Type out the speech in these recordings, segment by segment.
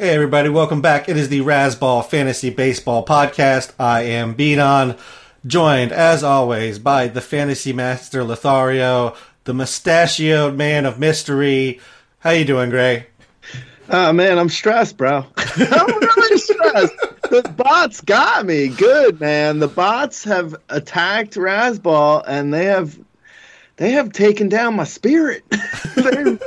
Hey everybody, welcome back. It is the Razzball Fantasy Baseball Podcast. I am B_Don, joined as always by the Fantasy Master Lothario, the mustachioed man of mystery. How you doing, Grey? Oh man, I'm stressed, bro. I'm really stressed. The bots got me. Good man. The bots have attacked Razzball and they have they have taken down my spirit. they've,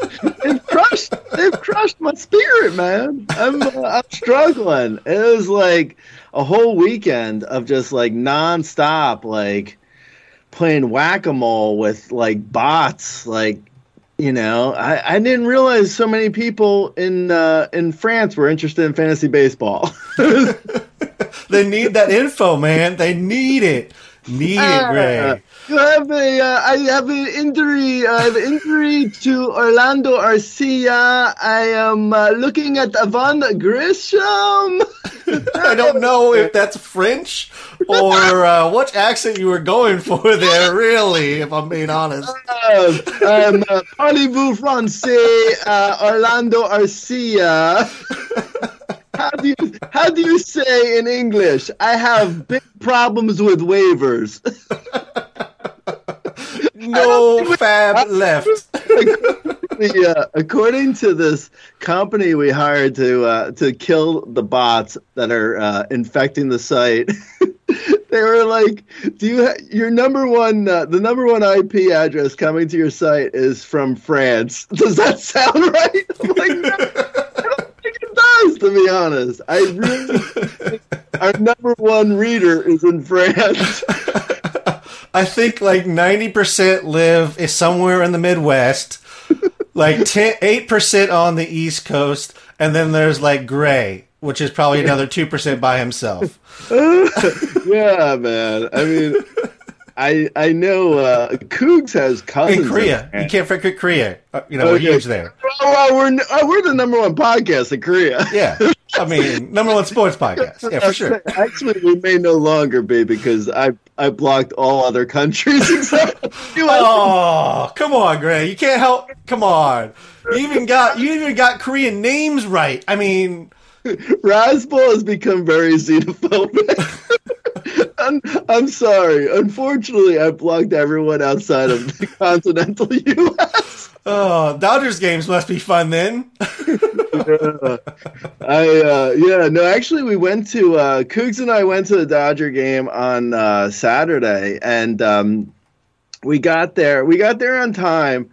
they've crushed they've crushed my spirit, man. I'm uh, I'm struggling. It was like a whole weekend of just like nonstop like playing whack-a-mole with like bots like you know, I, I didn't realize so many people in uh, in France were interested in fantasy baseball. They need that info, man. They need it. Need it, Grey. You have a, uh, I have an injury. I have an injury to Orlando Arcia. I am uh, looking at Avon Grisham. I don't know if that's French or uh, what accent you were going for there, really, if I'm being honest. Uh, um, uh, Parlez-vous français, uh, Orlando Arcia. How do you how do you say in English? I have big problems with waivers. No FAAB left. the, uh, according to this company we hired to uh, to kill the bots that are uh, infecting the site, they were like, "Do you ha- your number one uh, the number one IP address coming to your site is from France? Does that sound right?" I'm like, no, I don't think it does. To be honest, I really our number one reader is in France. I think like 90% live is somewhere in the Midwest, like 10, 8% on the East Coast, and then there's like Grey, which is probably another 2% by himself. yeah, man. I mean, I I know uh, Cougs has cousins In Korea. in You can't forget Korea. Uh, You know, we're Okay. huge there. Well, we're uh, we're the number one podcast in Korea. Yeah. I mean, number one sports podcast. Yeah, for sure. Actually, we may no longer be because I I blocked all other countries except. Oh, come on, Grey. You can't help. Come on. You even got you even got Korean names right. I mean, Razzball has become very xenophobic. I'm, I'm sorry. Unfortunately, I blocked everyone outside of the continental U.S. Oh, Dodgers games must be fun then. I uh, yeah no actually we went to uh, Cougs and I went to the Dodger game on uh, Saturday and um, we got there we got there on time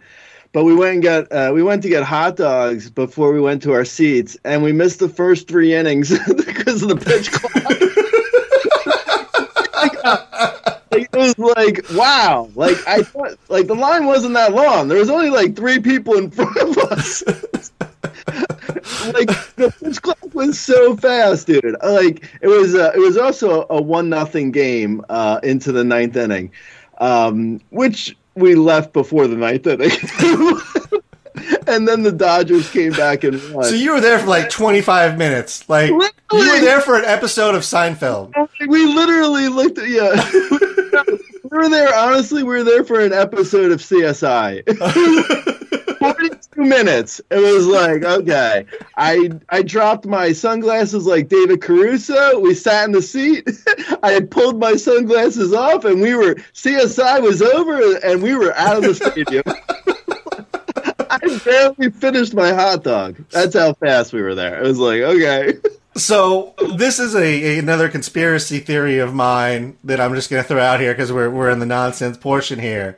but we went and got uh, we went to get hot dogs before we went to our seats and we missed the first three innings because of the pitch clock. It was like wow like I thought like the line wasn't that long there was only like three people in front of us like the pitch clock was so fast, dude. Like it was. Uh, it was also a one nothing game uh, into the ninth inning, um, which we left before the ninth inning. and then the Dodgers came back and won. So you were there for like 25 minutes. Like you were there for an episode of Seinfeld. we literally looked at yeah. we were there. Honestly, we were there for an episode of CSI. 42 minutes. It was like, okay. I I dropped my sunglasses like David Caruso. We sat in the seat. I had pulled my sunglasses off and we were CSI was over and we were out of the stadium. I barely finished my hot dog. That's how fast we were there. It was like, okay. So this is a, a- another conspiracy theory of mine that I'm just going to throw out here because we're we're in the nonsense portion here.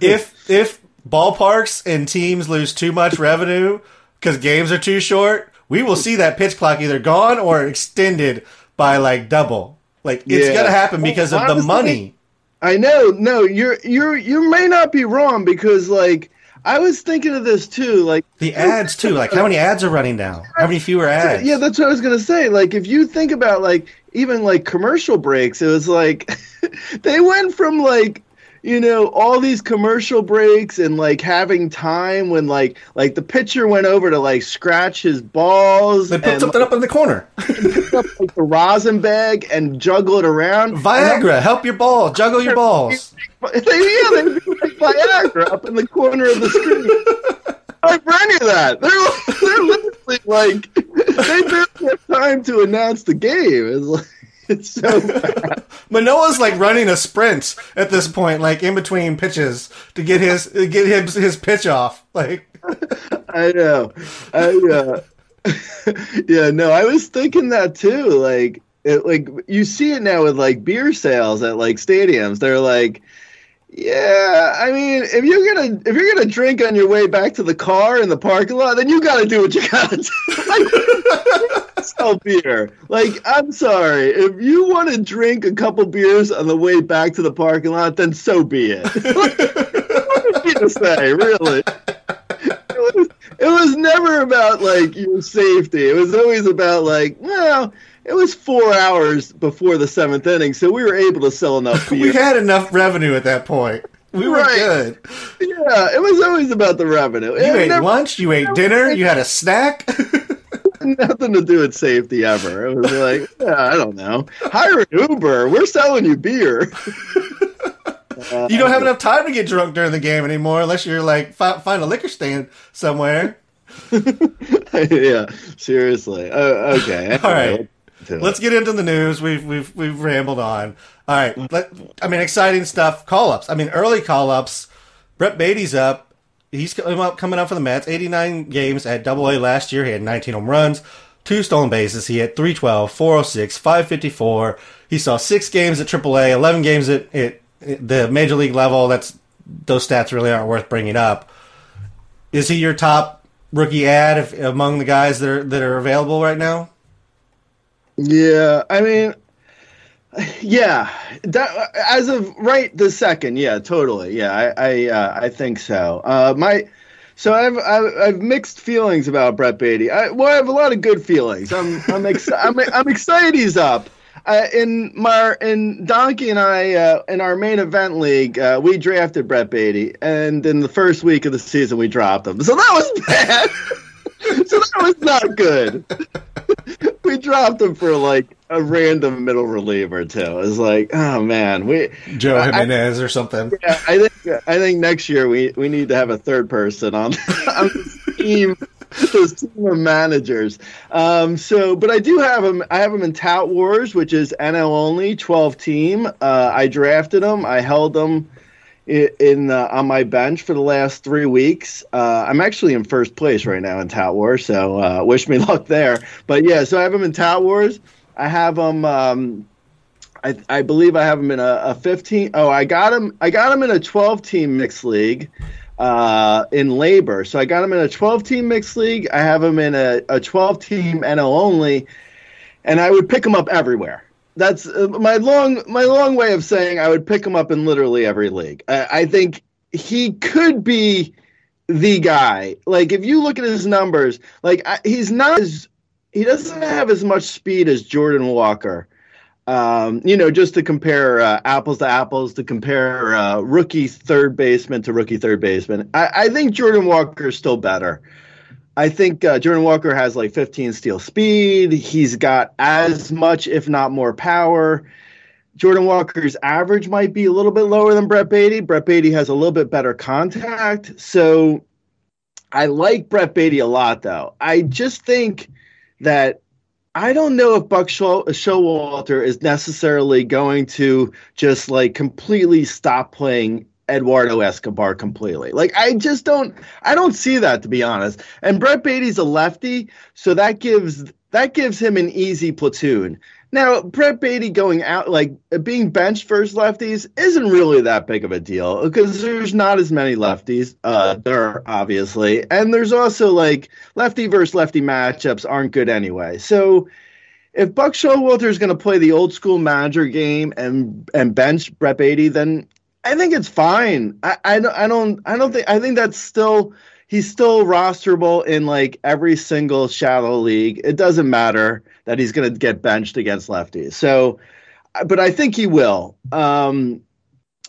If if ballparks and teams lose too much revenue because games are too short, we will see that pitch clock either gone or extended by like double. Like it's Yeah. going to happen because of the money. I know. No, you're you're you may not be wrong because like I was thinking of this too. Like The ads too. Like how many ads are running now? How many fewer ads? Yeah, that's what I was gonna say. Like, if you think about like even like commercial breaks, it was like they went from like you know all these commercial breaks and like having time when like like the pitcher went over to like scratch his balls They put and something up in the corner. up like the rosin bag and juggle it around. Viagra, help your ball, juggle your balls. They, yeah, they like Viagra up in the corner of the screen. Like for any of that, they're they're literally like they barely have time to announce the game. It's like it's so bad. Manoah's like running a sprint at this point, like in between pitches to get his get his his pitch off. Like I know. I uh, yeah, no, I was thinking that too. Like it, like you see it now with like beer sales at like stadiums. They're like. Yeah, I mean, if you're gonna if you're gonna drink on your way back to the car in the parking lot, then you gotta do what you gotta do. Like, sell beer. Like, I'm sorry, if you want to drink a couple beers on the way back to the parking lot, then so be it. what do you to say, really? It was, it was never about like your safety. It was always about like, well, it was four hours before the seventh inning, so we were able to sell enough beer. we had enough revenue at that point. We were Right. good. Yeah, it was always about the revenue. You had ate never- lunch, you ate dinner, you had a snack. nothing to do with safety ever. It was like, yeah, I don't know. Hire an Uber. We're selling you beer. Uh, You don't have enough time to get drunk during the game anymore unless you're like fi- find a liquor stand somewhere. yeah, seriously. Uh, okay. All right. Let's get into the news. We've we've we've rambled on. All right. Let, I mean, exciting stuff. Call ups. I mean, early call ups. Brett Baty's up. He's coming up, for the Mets. 89 games at Double A last year. He had 19 home runs, two stolen bases. He had 312, 406, 554. He saw six games at Triple A, 11 games at, at, at the major league level. That's those stats really aren't worth bringing up. Is he your top rookie ad if, among the guys that are that are available right now? Yeah, I mean, yeah. That, as of right the second, yeah, totally. Yeah, I I, uh, I think so. Uh, my so I've, I've I've mixed feelings about Brett Baty. I, well, I have a lot of good feelings. I'm I'm exci- I'm, I'm excited he's up. Uh, in my in Donkey and I uh, in our main event league, uh, we drafted Brett Baty, and in the first week of the season, we dropped him. So that was bad. so that was not good. we dropped him for like a random middle reliever too. It was like, oh man, we. Joe I- Jimenez or something. Yeah, I think I think next year we, we need to have a third person on, on this team, this team of managers. Um, so, but I do have him. I have him in Tout Wars, which is NL only, twelve team. Uh, I drafted him. I held him. In uh, on my bench for the last three weeks. Uh, I'm actually in first place right now in Tout Wars, so uh, wish me luck there. But yeah, so I have him in Tout Wars. I have him. Um, I, I believe I have him in a, a 15. Oh, I got him. I got him in a 12 team mixed league uh, in LABR. So I got him in a 12 team mixed league. I have him in a, a 12 team NL only, and I would pick him up everywhere. That's uh, my long my long way of saying I would pick him up in literally every league. I, I think he could be the guy. Like if you look at his numbers, like I, he's not as he doesn't have as much speed as Jordan Walker. Um, you know, just to compare uh, apples to apples, to compare uh, rookie third baseman to rookie third baseman, I, I think Jordan Walker is still better. I think uh, Jordan Walker has like 15 steal speed. He's got as much, if not more, power. Jordan Walker's average might be a little bit lower than Brett Baty. Brett Baty has a little bit better contact. So I like Brett Baty a lot, though. I just think that I don't know if Buck Show- Showalter is necessarily going to just like completely stop playing Eduardo Escobar completely. Like I just don't I don't see that to be honest. And Brett Baty's a lefty, so that gives that gives him an easy platoon. Now, Brett Baty going out like being benched versus lefties isn't really that big of a deal because there's not as many lefties uh there obviously. And there's also like lefty versus lefty matchups aren't good anyway. So if Buck Showalter is going to play the old school manager game and and bench Brett Baty, then I think it's fine. I, I don't I don't I don't think I think that's still he's still rosterable in like every single shadow league. It doesn't matter that he's going to get benched against lefties. So, but I think he will. Um,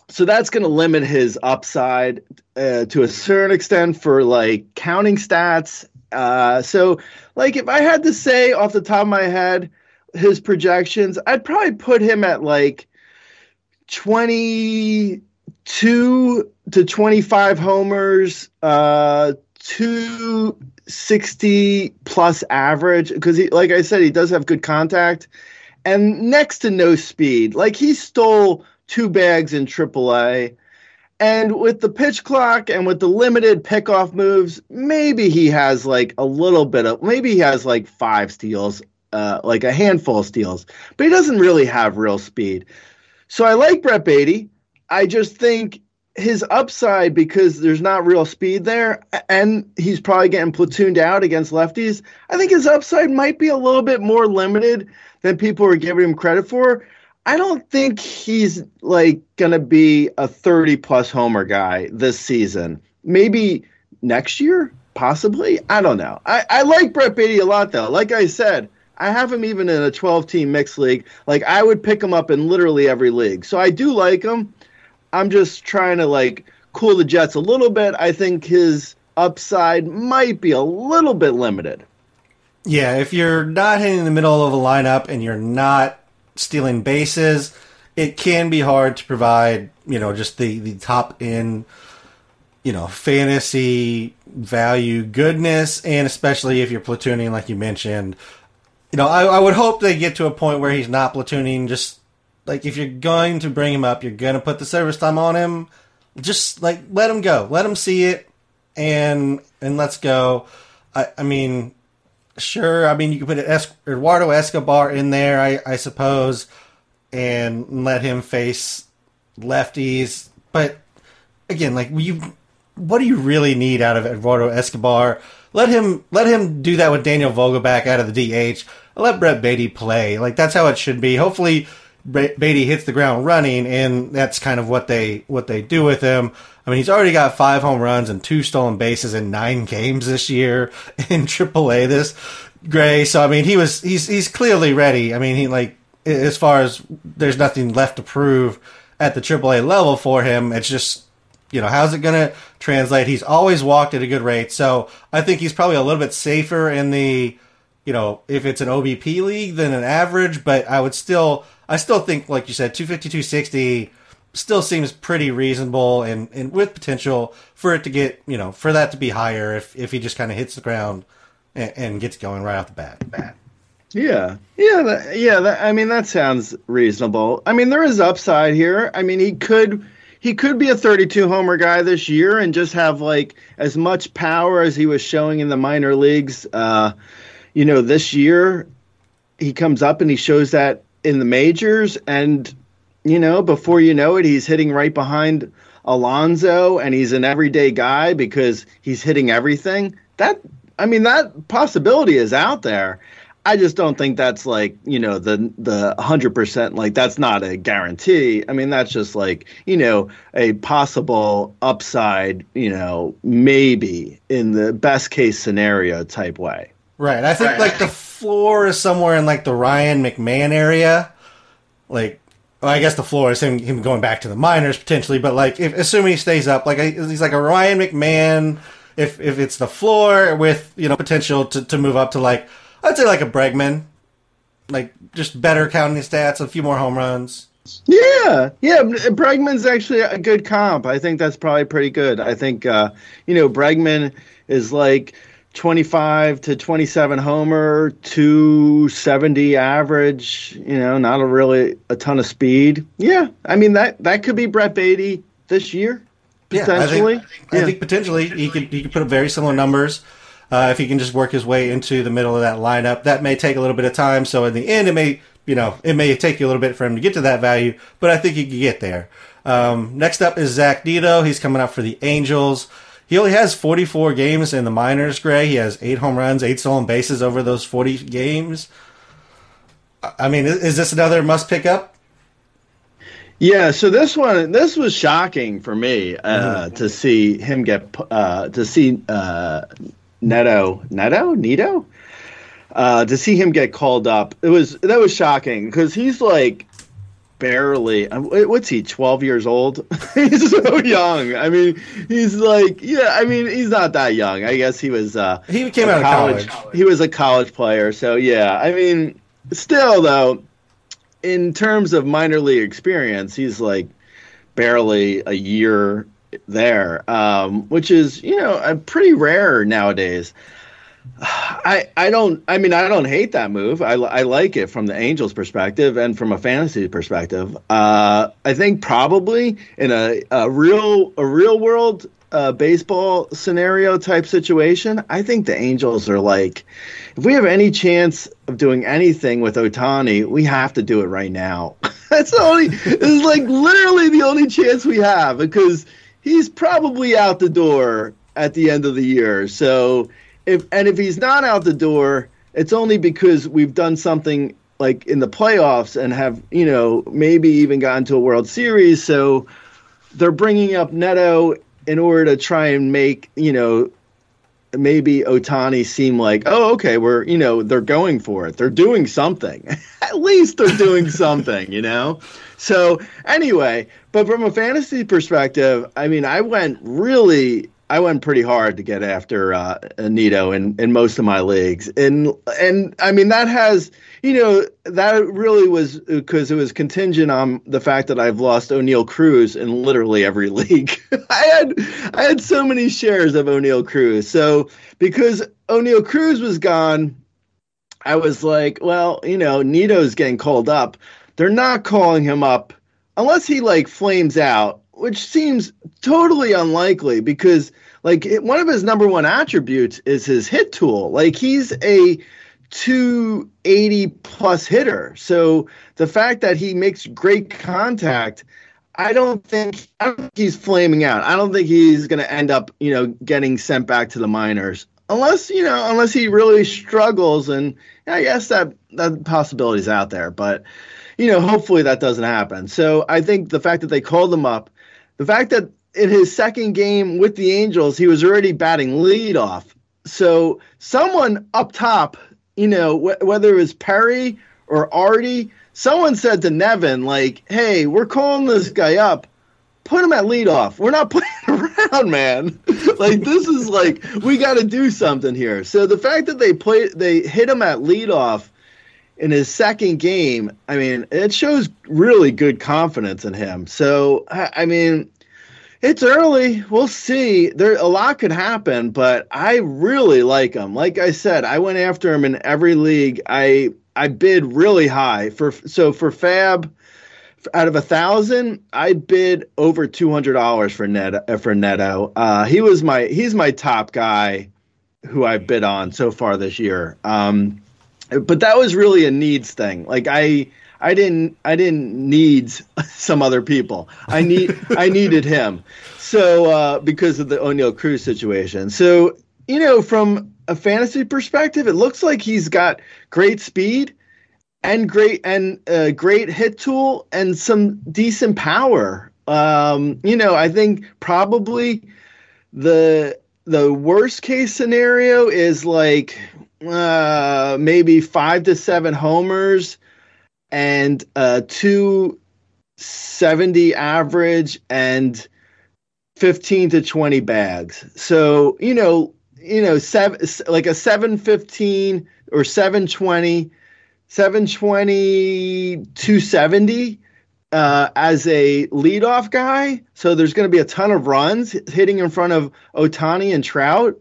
so that's going to limit his upside uh, to a certain extent for like counting stats. Uh, so, like if I had to say off the top of my head his projections, I'd probably put him at like twenty two to 25 homers, uh, 260 plus average. Because, he, like I said, he does have good contact and next to no speed. Like he stole two bags in AAA. And with the pitch clock and with the limited pickoff moves, maybe he has like a little bit of, maybe he has like five steals, uh, like a handful of steals, but he doesn't really have real speed. So I like Brett Baty. I just think his upside because there's not real speed there and he's probably getting platooned out against lefties. I think his upside might be a little bit more limited than people are giving him credit for. I don't think he's like going to be a 30 plus homer guy this season. Maybe next year, possibly. I don't know. I, I like Brett Baty a lot though. Like I said, I have him even in a 12 team mixed league. Like I would pick him up in literally every league. So I do like him. I'm just trying to like cool the Jets a little bit. I think his upside might be a little bit limited. Yeah, if you're not hitting the middle of a lineup and you're not stealing bases, it can be hard to provide, you know, just the, the top end, you know, fantasy value goodness, and especially if you're platooning, like you mentioned. You know, I, I would hope they get to a point where he's not platooning. Just like if you're going to bring him up, you're going to put the service time on him. Just like let him go, let him see it, and and let's go. I, I mean, sure. I mean, you can put es- Eduardo Escobar in there, I, I suppose, and let him face lefties. But again, like you, what do you really need out of Eduardo Escobar? Let him let him do that with Daniel Vogelbach out of the DH. Let Brett Baty play. Like that's how it should be. Hopefully, Baty hits the ground running, and that's kind of what they what they do with him. I mean, he's already got five home runs and two stolen bases in nine games this year in AAA. This Grey, so I mean, he was he's he's clearly ready. I mean, he like as far as there's nothing left to prove at the AAA level for him. It's just you know how's it going to translate? He's always walked at a good rate, so I think he's probably a little bit safer in the you know if it's an OBP league than an average. But I would still I still think like you said, 250, 260 still seems pretty reasonable and, and with potential for it to get you know for that to be higher if if he just kind of hits the ground and, and, gets going right off the bat. bat. Yeah, yeah, that, yeah. That, I mean, that sounds reasonable. I mean, there is upside here. I mean, he could he could be a 32 homer guy this year and just have like as much power as he was showing in the minor leagues. Uh, you know, this year he comes up and he shows that in the majors, and you know, before you know it, he's hitting right behind Alonso, and he's an everyday guy because he's hitting everything. That I mean, that possibility is out there. I just don't think that's like you know the the hundred percent like that's not a guarantee. I mean that's just like you know a possible upside. You know maybe in the best case scenario type way. Right. I think Right. like the floor is somewhere in like the Ryan McMahon area. Like, well, I guess the floor is him, him going back to the minors potentially, but like, if assuming he stays up, like he's like a Ryan McMahon. If if it's the floor with you know potential to, to move up to like I'd say like a Bregman, like just better counting stats, a few more home runs. Yeah, yeah. Bregman's actually a good comp. I think that's probably pretty good. I think uh, you know Bregman is like 25 to 27 homer, 270 average. You know, not a really a ton of speed. Yeah, I mean that that could be Brett Baty this year potentially. I think, I think potentially he could he could put up very similar numbers uh, if he can just work his way into the middle of that lineup. That may take a little bit of time, so in the end, it may you know it may take you a little bit for him to get to that value, but I think he could get there. Um, next up is Zach Nito. He's coming up for the Angels. He only has 44 games in the minors, Grey. He has eight home runs, eight stolen bases over those 40 games. I mean, is, is this another must pick up? Yeah, so this one, this was shocking for me uh, to see him get uh, to see uh, Neto, Neto, Nito, uh, to see him get called up. It was that was shocking because he's like barely. uh, What's he? Twelve years old? he's so young. I mean, he's like, yeah. I mean, he's not that young. I guess he was. Uh, He came out of college. He was a college player, so yeah. I mean, still though, in terms of minor league experience, he's like barely a year there, um, which is you know pretty rare nowadays. I I don't I mean I don't hate that move. I, I like it from the Angels' perspective and from a fantasy perspective. Uh, I think probably in a, a real a real world uh, baseball scenario type situation, I think the Angels are like, if we have any chance of doing anything with Ohtani, we have to do it right now. That's the only. It's like literally the only chance we have because he's probably out the door at the end of the year. So if and if he's not out the door, it's only because we've done something like in the playoffs and have you know maybe even gotten to a World Series. So they're bringing up Neto in order to try and make you know maybe Ohtani seem like oh okay we're you know they're going for it. They're doing something. At least they're doing something you know? So anyway but from a fantasy perspective I mean I went really I went pretty hard to get after uh, Nito in, in most of my leagues, and and I mean that has you know that really was because it was contingent on the fact that I've lost Oneil Cruz in literally every league. I had I had so many shares of Oneil Cruz, so because Oneil Cruz was gone, I was like, well, you know, Nito's getting called up. They're not calling him up unless he like flames out, which seems totally unlikely because like it, one of his number one attributes is his hit tool. Like he's a 280 plus hitter. So the fact that he makes great contact, I don't think I don't think he's flaming out. I don't think he's going to end up, you know, getting sent back to the minors. Unless, you know, unless he really struggles and I guess that that possibility is out there, but you know, hopefully that doesn't happen. So I think the fact that they called him up, the fact that in his second game with the Angels, he was already batting leadoff. So someone up top, you know, wh- whether it was Perry or Arte, someone said to Nevin, like, "Hey, we're calling this guy up. Put him at leadoff. We're not playing around, man. like this is like we got to do something here." So the fact that they play, they hit him at leadoff in his second game, I mean, it shows really good confidence in him. So, I mean, it's early. We'll see. There a lot could happen, but I really like him. Like I said, I went after him in every league. I I bid really high for so for FAAB. out of a thousand, I bid over two hundred dollars for Neto. uh, For Neto, uh, he was my he's my top guy who I bid on so far this year. Um, but that was really a needs thing. Like I I didn't I didn't need some other people. I need I needed him. So uh, because of the Oneil Cruz situation. So you know from a fantasy perspective, it looks like he's got great speed and great and uh, great hit tool and some decent power. Um, you know, I think probably the the worst case scenario is like uh, maybe five to seven homers and uh, two seventy average and fifteen to twenty bags. So you know, you know, seven like a seven fifteen or seven twenty 720 270 uh, as a leadoff guy. So there's going to be a ton of runs hitting in front of Ohtani and Trout.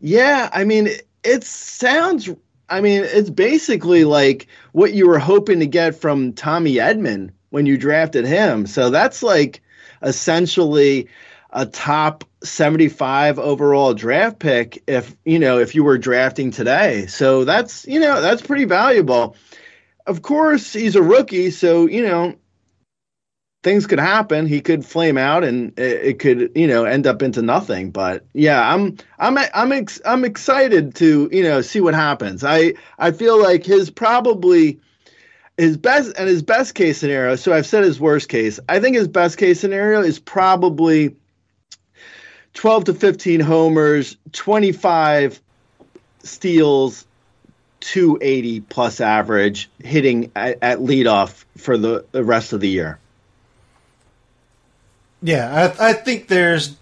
Yeah, I mean, it, sounds. I mean, it's basically like what you were hoping to get from Tommy Edman when you drafted him. So that's like essentially a top 75 overall draft pick if you know if you were drafting today so that's you know that's pretty valuable of course he's a rookie so you know things could happen. He could flame out and it, it could you know end up into nothing. But yeah i'm i'm i'm ex- i'm excited to you know see what happens. I i feel like his probably his best and his best case scenario so i've said his worst case. I think his best case scenario is probably 12 to 15 homers 25 steals 280 plus average hitting at, at leadoff for the, the rest of the year Yeah, I, I think there's,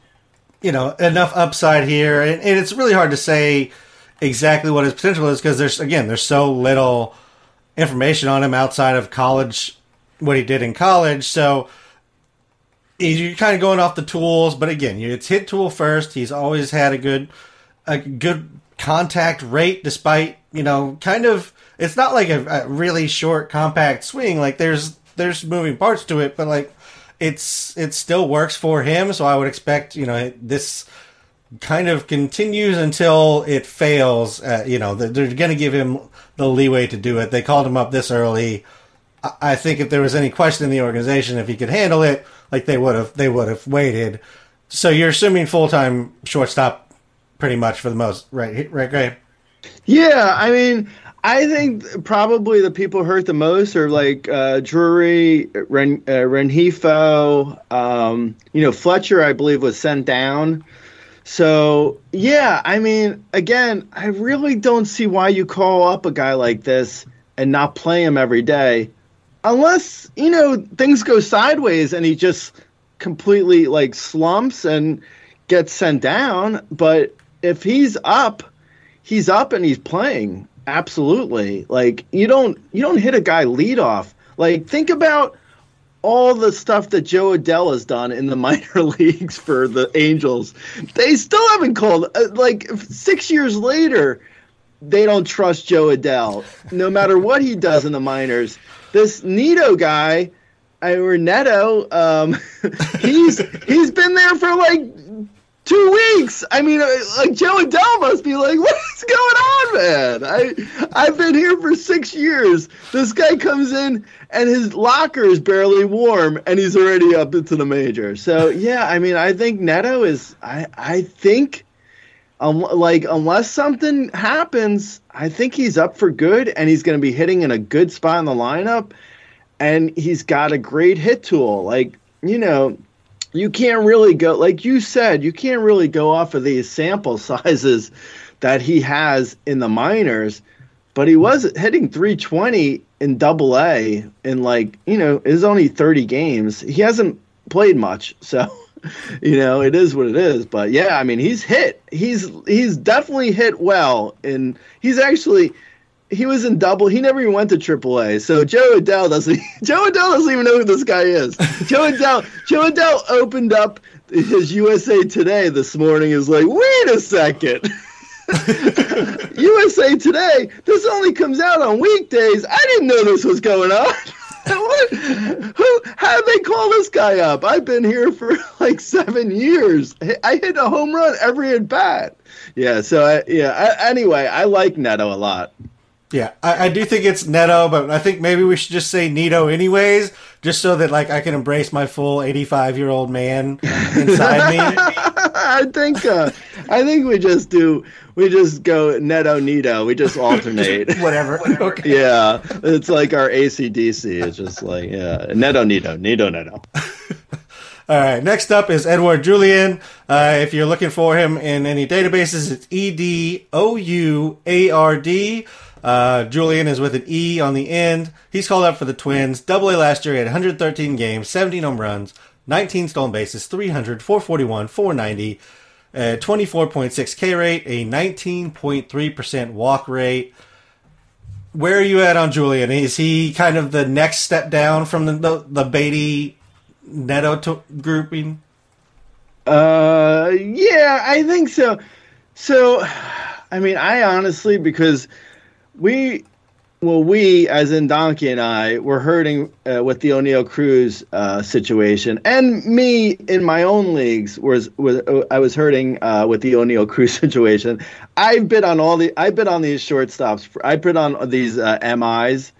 you know, enough upside here, and, and it's really hard to say exactly what his potential is because there's again there's so little information on him outside of college, what he did in college. So you're kind of going off the tools, but again, it's hit tool first. He's always had a good, a good contact rate, despite you know, kind of. It's not like a, a really short, compact swing. Like there's there's moving parts to it, but like it's it still works for him. So I would expect you know this kind of continues until it fails. You know they're, going to give him the leeway to do it. They called him up this early. I, think if there was any question in the organization if he could handle it, like they would have they would have waited. So you're assuming full time shortstop, pretty much for the most, right? Right, Grey. Yeah, I mean, I think probably the people hurt the most are like uh, Drury, Ren, uh, Rengifo. Um, you know, Fletcher, I believe, was sent down. So yeah, I mean, again, I really don't see why you call up a guy like this and not play him every day, unless you know things go sideways and he just completely like slumps and gets sent down. But if he's up, he's up and he's playing. Absolutely. Like you don't you don't hit a guy lead off. Like think about all the stuff that Jo Adell has done in the minor leagues for the Angels. They still haven't called uh, like 6 years later they don't trust Jo Adell no matter what he does in the minors. This Neto guy or Neto um he's he's been there for like two weeks. I mean, uh, like Jo Adell must be like, what is going on, man? I I've been here for six years. This guy comes in and his locker is barely warm, and he's already up into the major. So yeah, I mean, I think Neto is. I I think. Um, like unless something happens, I think he's up for good, and he's going to be hitting in a good spot in the lineup, and he's got a great hit tool. Like you know, you can't really go like you said you can't really go off of these sample sizes that he has in the minors but he was hitting 320 in double a in like you know is only 30 games. He hasn't played much so you know it is what it is. But yeah i mean he's hit. He's he's definitely hit well and he's actually he was in double. He never even went to AAA. So Jo Adell doesn't. Jo Adell doesn't even know who this guy is. Jo Adell. Jo Adell opened up his USA Today this morning. Is like, wait a second. USA Today. This only comes out on weekdays. I didn't know this was going on. what? Who? How did they call this guy up? I've been here for like seven years. I hit a home run every at bat. Yeah. So I, yeah. I, anyway, I like Neto a lot. Yeah, I, I, do think it's Neto, but I think maybe we should just say Nito anyways, just so that like I can embrace my full eighty-five-year-old man inside me. I think uh, I think we just do we just go Neto Nito. We just alternate. Whatever. Okay. Yeah, it's like our ACDC. It's just like yeah, Neto Nito, Nito Neto. All right. Next up is Edward Julien. Uh, if you're looking for him in any databases, it's E D O U A R D. Uh, Julien is with an E on the end. He's called up for the Twins. Double A last year, he had 113 games, 17 home runs, 19 stolen bases, 300, 441, 490, uh, 24.6 K rate, a 19.3% walk rate. Where are you at on Julien? Is he kind of the next step down from the the, the Baty Neto to- grouping? Uh, yeah, I think so. So, I mean, I honestly because we well we as in donkey and i were hurting uh, with the Oneil cruz uh, situation. And me in my own leagues was was uh, i was hurting uh, with the Oneil cruz situation. I've been on all the i've been on these shortstops. I put on these uh, mis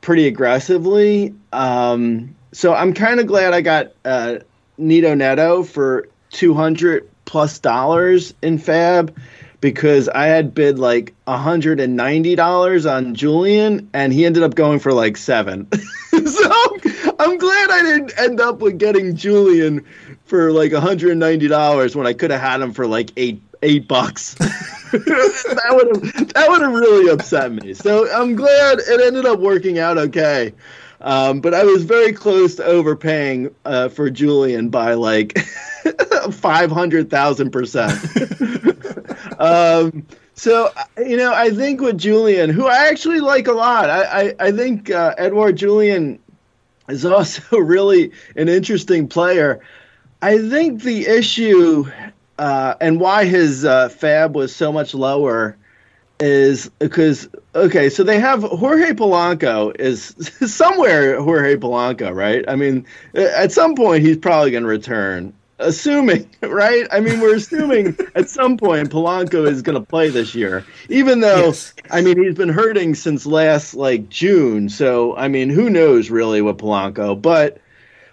pretty aggressively. Um, so i'm kind of glad i got uh, nito neto for 200 plus dollars in FAAB because I had bid like $190 on Julien and he ended up going for like seven. so I'm glad I didn't end up with getting Julien for like $190 when I could have had him for like eight eight bucks. that would have that would have really upset me. So I'm glad it ended up working out okay. Um, but I was very close to overpaying uh, for Julien by like five hundred thousand percent. Um, so you know, I think with Julien, who I actually like a lot, I I, I think uh, Edouard Julien is also really an interesting player. I think the issue uh, and why his uh, FAAB was so much lower is because okay, so they have Jorge Polanco is somewhere Jorge Polanco, right? I mean, at some point he's probably going to return, assuming, right? I mean, we're assuming at some point Polanco is going to play this year, even though yes. I mean he's been hurting since last like June. So I mean, who knows really with Polanco? But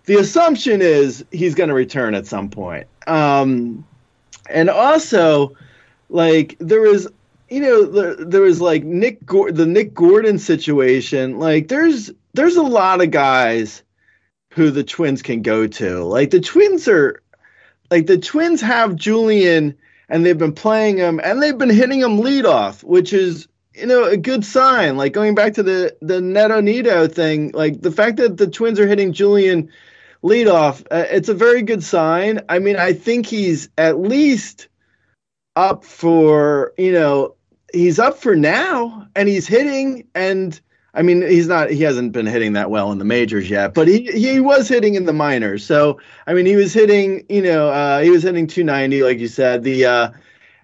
the assumption is he's going to return at some point. Um, and also, like there is, you know, the, there was like Nick the Nick Gordon situation. Like, there's there's a lot of guys who the Twins can go to. Like, the Twins are like the Twins have Julien and they've been playing him, and they've been hitting him leadoff, which is you know a good sign. Like going back to the the Neto Nito thing, like the fact that the Twins are hitting Julien leadoff, uh, it's a very good sign. I mean, I think he's at least up for you know he's up for now and he's hitting and I mean he's not he hasn't been hitting that well in the majors yet, but he he was hitting in the minors. So I mean he was hitting, you know, uh, he was hitting 290 like you said. The uh,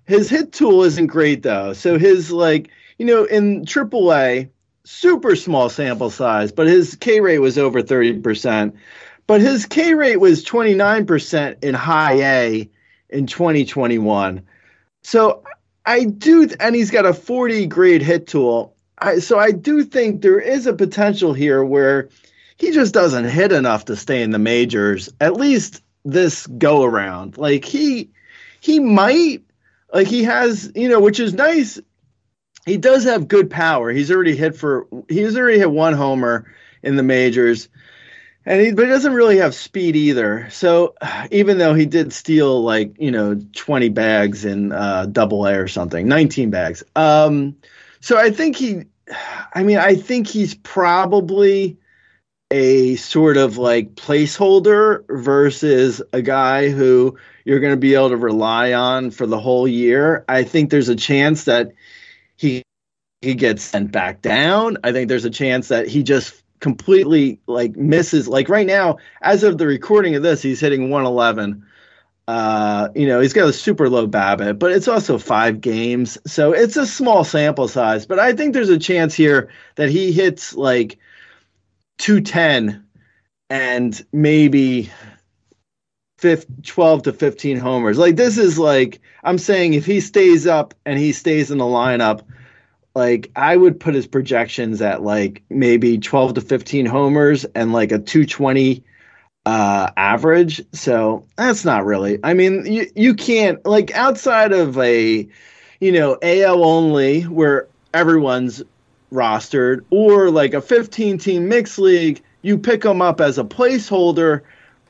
his hit tool isn't great though. So his like, you know, in AAA, super small sample size, but his K rate was over 30%. But his K rate was 29% in high A in 2021. So I do, and he's got a 40 grade hit tool. I, so I do think there is a potential here where he just doesn't hit enough to stay in the majors, at least this go around. Like he, he might, like he has, you know, which is nice. He does have good power. He's already hit for, he's already hit one homer in the majors and he but he doesn't really have speed either. So even though he did steal like you know twenty bags in uh, Double A or something, nineteen bags. Um, so I think he, I mean, I think he's probably a sort of like placeholder versus a guy who you're going to be able to rely on for the whole year. I think there's a chance that he he gets sent back down. I think there's a chance that he just completely like misses like right now as of the recording of this he's hitting 111 uh you know he's got a super low BABIP but it's also five games so it's a small sample size but i think there's a chance here that he hits like 210 and maybe 12 to 15 homers. Like this is like I'm saying if he stays up and he stays in the lineup, like I would put his projections at like maybe 12 to 15 homers and like a 220 uh average. So that's not really. I mean, you you can't like outside of a you know, AL only where everyone's rostered or like a 15 team mixed league, you pick them up as a placeholder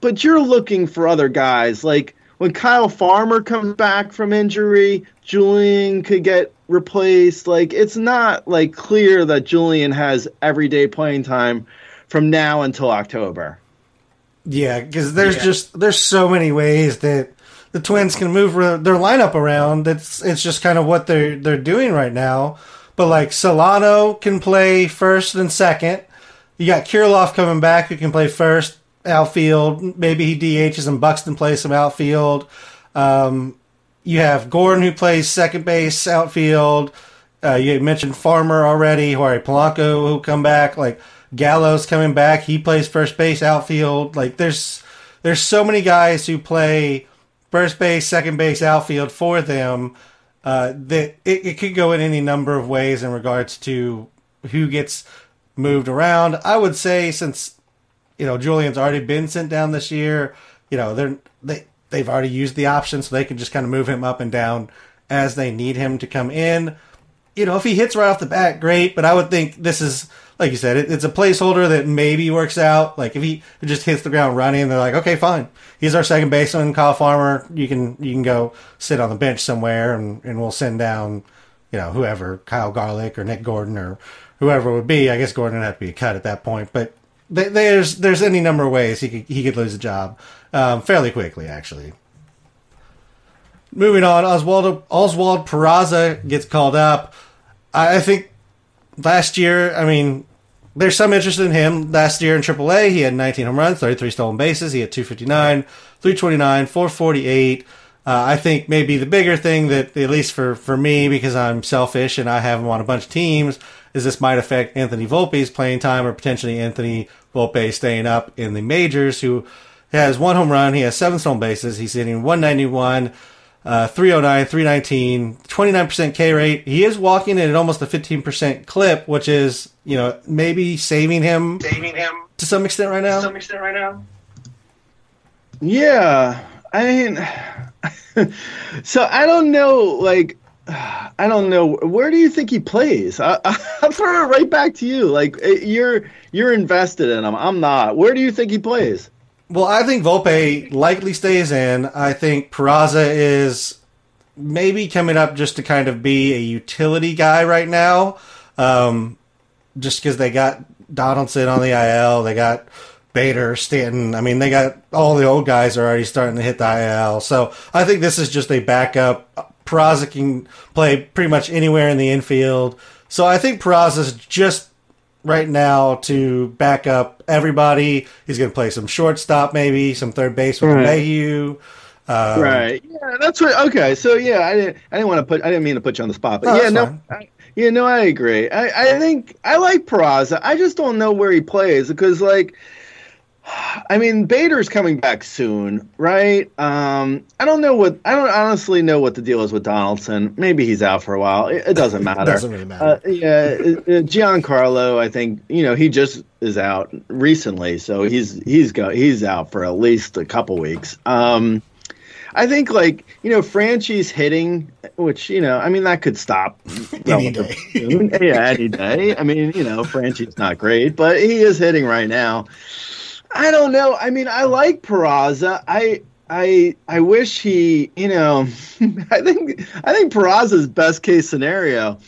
but you're looking for other guys. Like when Kyle Farmer comes back from injury, Julien could get replaced. Like it's not like clear that Julien has everyday playing time from now until October. Yeah, because there's yeah. just there's so many ways that the Twins can move their lineup around. It's it's just kind of what they're they're doing right now. But like Solano can play first and second. You got Kirilloff coming back who can play first outfield. Maybe he DHs and Buxton plays some outfield. Um, you have Gordon who plays second base, outfield. Uh, you mentioned Farmer already, Jorge Polanco who come back. Like Gallo's coming back, he plays first base, outfield. Like there's there's so many guys who play first base, second base, outfield for them. Uh, that it, it could go in any number of ways in regards to who gets moved around. I would say since you know, Julien's already been sent down this year. You know, they're they they've already used the option, so they can just kind of move him up and down as they need him to come in. You know, if he hits right off the bat, great. But I would think this is like you said, it, it's a placeholder that maybe works out. Like if he just hits the ground running, they're like, okay, fine, he's our second baseman, Kyle Farmer. You can you can go sit on the bench somewhere, and and we'll send down, you know, whoever, Kyle Garlick or Nick Gordon or whoever it would be. I guess Gordon would have to be cut at that point, but there's there's any number of ways he could he could lose a job um, fairly quickly, actually. Moving on, Oswald Oswald Peraza gets called up. I, I think last year, I mean, there's some interest in him. Last year in AAA, he had 19 home runs, 33 stolen bases. He had 259, 329, 448. Uh, I think maybe the bigger thing that, at least for, for me, because I'm selfish and I have him on a bunch of teams, is this might affect Anthony Volpe's playing time or potentially Anthony Volpe staying up in the majors, who has one home run. He has seven stolen bases. He's hitting 191, uh, 309, 319, 29% K rate. He is walking in at almost a 15% clip, which is, you know, maybe saving him, saving him to some extent right now. To some extent right now. Yeah. I mean, so I don't know, like, I don't know. Where do you think he plays? I, will throw it right back to you. Like eh, you're you're invested in him. I'm not. Where do you think he plays? Well, I think Volpe likely stays in. I think Peraza is maybe coming up just to kind of be a utility guy right now. Um, just because they got Donaldson on the IL, they got Bader, Stanton. I mean, they got all the old guys are already starting to hit the IL. So I think this is just a backup. Peraza can play pretty much anywhere in the infield. So I think Peraza's just right now to back up everybody. He's going to play some shortstop, maybe some third base with right. Mayhew. Um, right. Yeah, that's right. Okay. So yeah, I didn't. I didn't want to put. I didn't mean to put you on the spot, but no, yeah, no. I, yeah, no, I agree. I, I think I like Peraza. I just don't know where he plays because, like, I mean, Bader's coming back soon, right? Um, I don't know what I don't honestly know what the deal is with Donaldson. Maybe he's out for a while. It, it doesn't matter. it doesn't really matter. Uh, yeah, uh, Giancarlo, I think you know he just is out recently, so he's he's go he's out for at least a couple weeks. Um, I think like you know Franchy's hitting, which you know I mean that could stop any day. yeah, any day. I mean you know Franchy's not great, but he is hitting right now. I don't know. I mean, I like Peraza. I I I wish he, you know, I think I think Peraza's best case scenario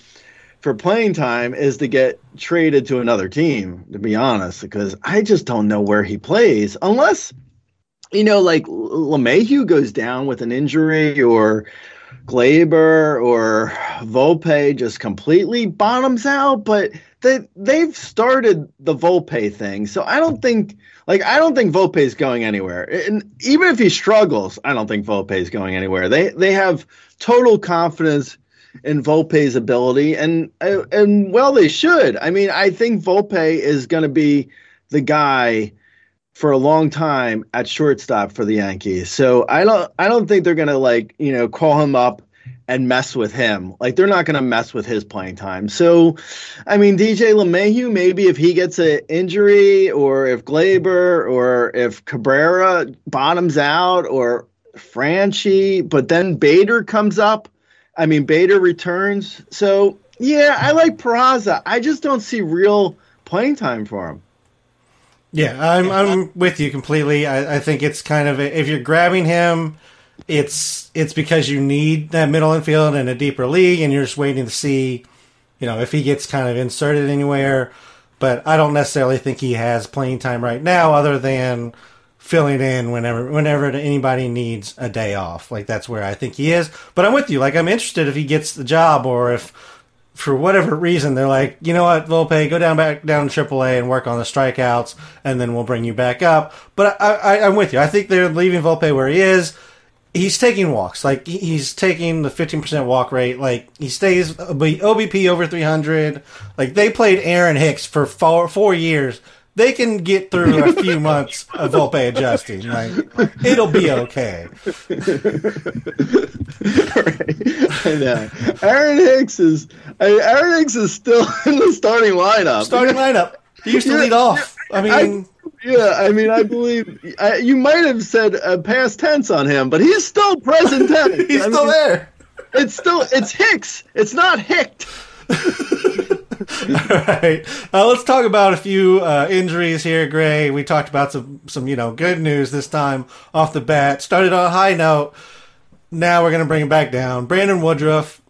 for playing time is to get traded to another team. To be honest, because I just don't know where he plays unless you know, like LeMahieu goes down with an injury or Gleyber or Volpe just completely bottoms out, but they they've started the Volpe thing. So I don't think like I don't think Volpe is going anywhere. And even if he struggles, I don't think Volpe is going anywhere. They they have total confidence in Volpe's ability and and well they should. I mean, I think Volpe is going to be the guy for a long time at shortstop for the Yankees. So I don't I don't think they're gonna like you know call him up and mess with him. Like they're not gonna mess with his playing time. So I mean DJ LeMahieu maybe if he gets an injury or if Gleyber or if Cabrera bottoms out or Franchy, but then Bader comes up. I mean Bader returns. So yeah, I like Peraza. I just don't see real playing time for him. Yeah, I'm I'm with you completely. I, I think it's kind of a, if you're grabbing him, it's it's because you need that middle infield in a deeper league, and you're just waiting to see, you know, if he gets kind of inserted anywhere. But I don't necessarily think he has playing time right now, other than filling in whenever whenever anybody needs a day off. Like that's where I think he is. But I'm with you. Like I'm interested if he gets the job or if for whatever reason, they're like, you know what, Volpe, go down back down to AAA and work on the strikeouts, and then we'll bring you back up. But I, I, I'm with you. I think they're leaving Volpe where he is. He's taking walks, like he's taking the 15% walk rate. Like he stays OBP over 300. Like they played Aaron Hicks for four four years. They can get through a few months of Volpe adjusting. Like it'll be okay. I know. Aaron Hicks is I mean, Aaron Hicks is still in the starting lineup. Starting lineup. He used to lead off. I mean. I- yeah, I mean, I believe I, you might have said uh, past tense on him, but he's still present tense. He's I still mean, there. It's still it's Hicks. It's not Hicked. All right. Uh, let's talk about a few uh, injuries here, Grey. We talked about some, some, you know, good news this time off the bat. Started on a high note. Now we're going to bring it back down. Brandon Woodruff,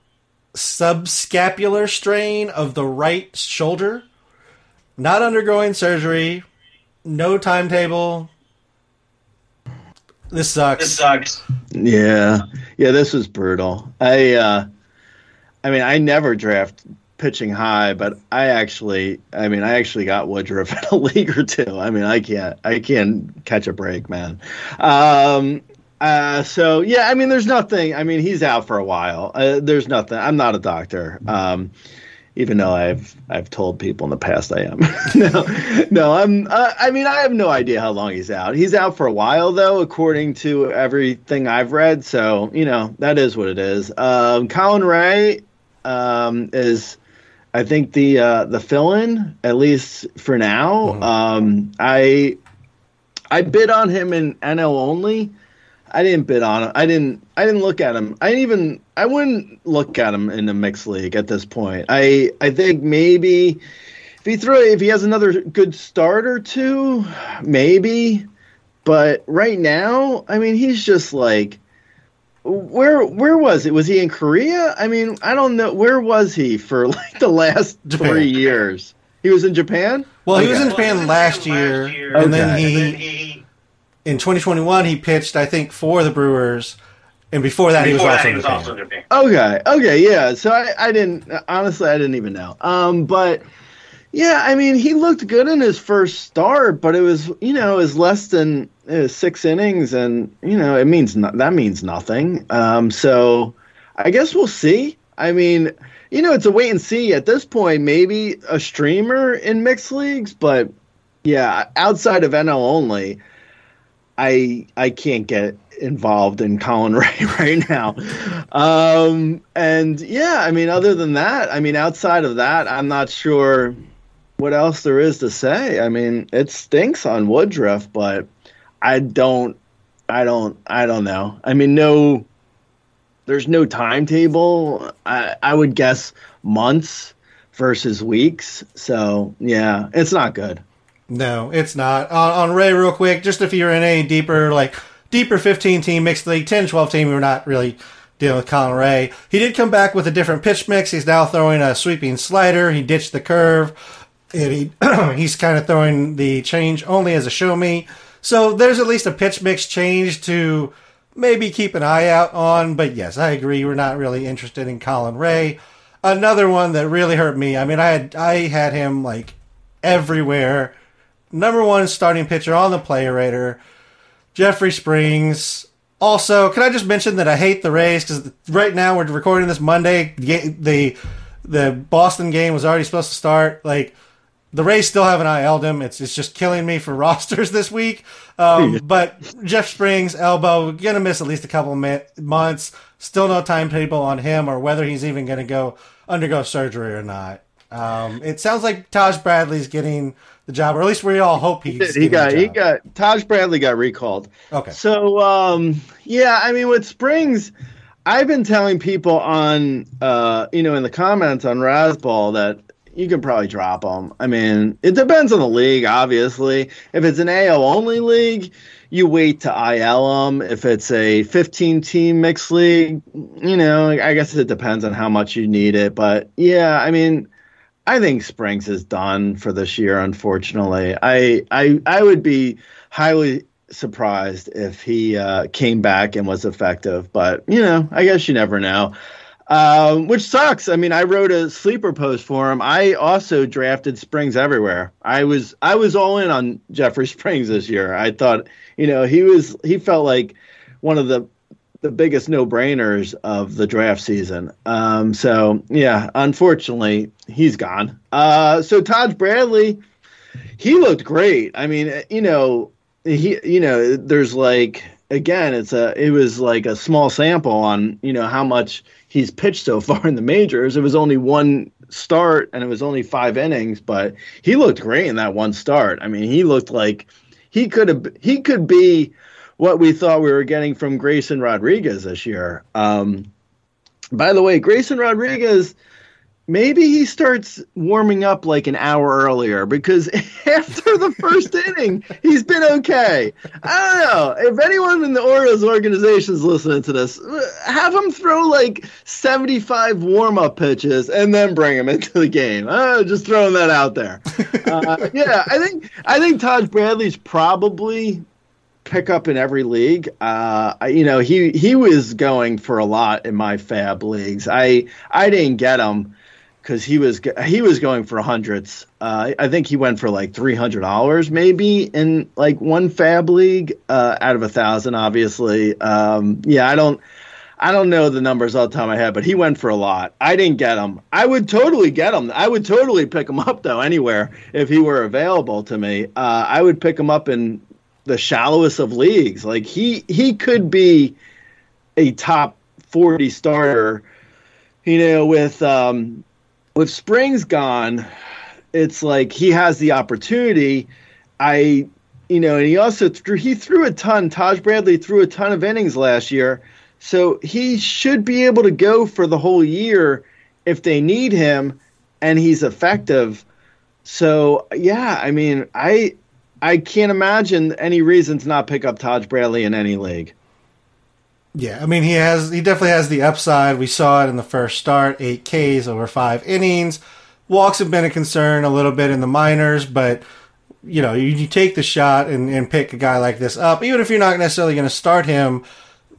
subscapular strain of the right shoulder, not undergoing surgery, no timetable. This sucks. This sucks. Yeah, yeah, this was brutal. I, uh, I mean, I never draft pitching high, but I actually, I mean, I actually got Woodruff in a league or two. I mean, I can't, I can't catch a break, man. Um, uh, so yeah, I mean, there's nothing. I mean, he's out for a while. Uh, there's nothing. I'm not a doctor. Um, even though I've I've told people in the past I am. no, no, I'm. Uh, I mean, I have no idea how long he's out. He's out for a while though, according to everything I've read. So you know that is what it is. Um, Colin Rea um, is, I think the uh, the fill-in at least for now. Um, I I bid on him in NL only. I didn't bid on him. I didn't. I didn't look at him. I didn't even. I wouldn't look at him in a mixed league at this point. I. I think maybe if he throw if he has another good start or two, maybe. But right now, I mean, he's just like. Where where was it? Was he in Korea? I mean, I don't know. Where was he for like the last Japan. three years? He was in Japan. Well, he was in Okay. Japan last year, and then Okay. he in 2021 he pitched I think for the Brewers, and before that he was also in Japan. Okay. Okay. Yeah. So I, I didn't honestly I didn't even know. Um, but yeah, I mean he looked good in his first start, but it was you know it was less than uh, six innings, and you know it means no, that means nothing. Um, so I guess we'll see. I mean, you know, it's a wait and see at this point. Maybe a streamer in mixed leagues, but yeah, outside of NL only, I I can't get involved in Colin Rea right now. Um, and yeah, I mean, other than that, I mean, outside of that, I'm not sure what else there is to say. I mean, it stinks on Woodruff, but I don't, I don't, I don't know. I mean, no, there's no timetable. I, I would guess months versus weeks. So yeah, it's not good. No, it's not. On, on Rea, real quick, just if you're in any deeper, like, deeper 15 team mixed league, 10 12 team, we're not really dealing with Colin Rea. He did come back with a different pitch mix. He's now throwing a sweeping slider. He ditched the curve. And he, he's kind of throwing the change only as a show me. So there's at least a pitch mix change to maybe keep an eye out on. But yes, I agree. We're not really interested in Colin Rea. Another one that really hurt me. I mean, I had I had him like everywhere. Number one starting pitcher on the player rater, Jeffrey Springs. Also, can I just mention that I hate the Rays because right now we're recording this Monday. The the Boston game was already supposed to start. Like, the Rays still haven't IL'd him. It's it's just killing me for rosters this week. Um, but Jeff Springs elbow gonna miss at least a couple mi- months. Still no timetable on him or whether he's even gonna go undergo surgery or not. Um, it sounds like Taj Bradley's getting the job, or at least we all hope he's. he getting got he got Taj Bradley got recalled. Okay. So um yeah, I mean with Springs, I've been telling people on uh you know in the comments on Razzball that you can probably drop them. I mean, it depends on the league, obviously. If it's an AL only league, you wait to IL them. If it's a 15 team mixed league, you know, I guess it depends on how much you need it. But yeah, I mean, I think Springs is done for this year. Unfortunately, I I I would be highly surprised if he uh, came back and was effective. But you know, I guess you never know. Um, which sucks. I mean, I wrote a sleeper post for him. I also drafted Springs everywhere. I was I was all in on Jeffrey Springs this year. I thought, you know, he was he felt like one of the the biggest no brainers of the draft season. Um, so yeah, unfortunately, he's gone. Uh, so Taj Bradley, he looked great. I mean, you know, he, you know, there's like again, it's a, it was like a small sample on you know how much he's pitched so far in the majors. It was only one start and it was only five innings, but he looked great in that one start. I mean, he looked like he could have, he could be what we thought we were getting from Grayson Rodriguez this year. Um, by the way, Grayson Rodriguez, maybe he starts warming up like an hour earlier because after the first inning, he's been okay. I don't know. If anyone in the Orioles organization is listening to this, have him throw like 75 warm up pitches and then bring him into the game. Uh, just throwing that out there. Uh, yeah, I think I think Taj Bradley's probably pick up in every league. Uh, you know, he he was going for a lot in my FAAB leagues. I I didn't get him because he was he was going for hundreds. Uh, I think he went for like three hundred dollars maybe in like one FAAB league uh, out of a thousand. Obviously, um, yeah, I don't. I don't know the numbers all the time I my head, but he went for a lot. I didn't get him. I would totally get him. I would totally pick him up though anywhere if he were available to me. Uh, I would pick him up in the shallowest of leagues. Like he he could be a top forty starter. You know, with um, with Springs gone, it's like he has the opportunity. I you know, and he also threw he threw a ton. Taj Bradley threw a ton of innings last year, so he should be able to go for the whole year if they need him, and he's effective. So yeah, I mean, I I can't imagine any reason to not pick up Taj Bradley in any league. Yeah, I mean he has he definitely has the upside. We saw it in the first start, eight Ks over five innings. Walks have been a concern a little bit in the minors, but you know you, you take the shot and, and pick a guy like this up, even if you're not necessarily going to start him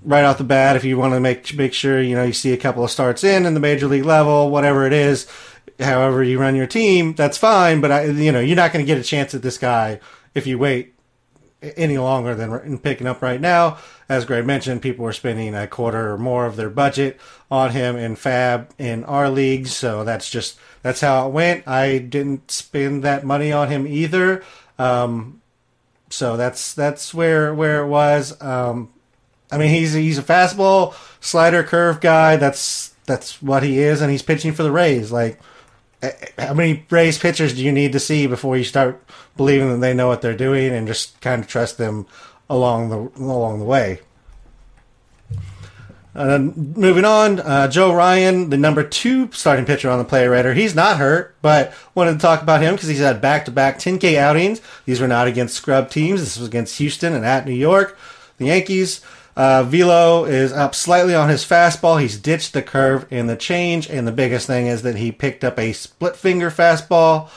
right off the bat. If you want to make make sure you know you see a couple of starts in in the major league level, whatever it is, however you run your team, that's fine. But I, you know you're not going to get a chance at this guy if you wait any longer than picking up right now. As Greg mentioned, people are spending a quarter or more of their budget on him in FAAB in our leagues, so that's just that's how it went. I didn't spend that money on him either, um, so that's that's where where it was. Um, I mean, he's he's a fastball slider curve guy. That's that's what he is, and he's pitching for the Rays. Like, how many Rays pitchers do you need to see before you start believing that they know what they're doing and just kind of trust them along the along the way? And then moving on, uh, Joe Ryan, the number two starting pitcher on the player rater. He's not hurt, but wanted to talk about him because he's had back-to-back 10K outings. These were not against scrub teams. This was against Houston and at New York, the Yankees. Uh, Velo is up slightly on his fastball. He's ditched the curve and the change, and the biggest thing is that he picked up a split finger fastball.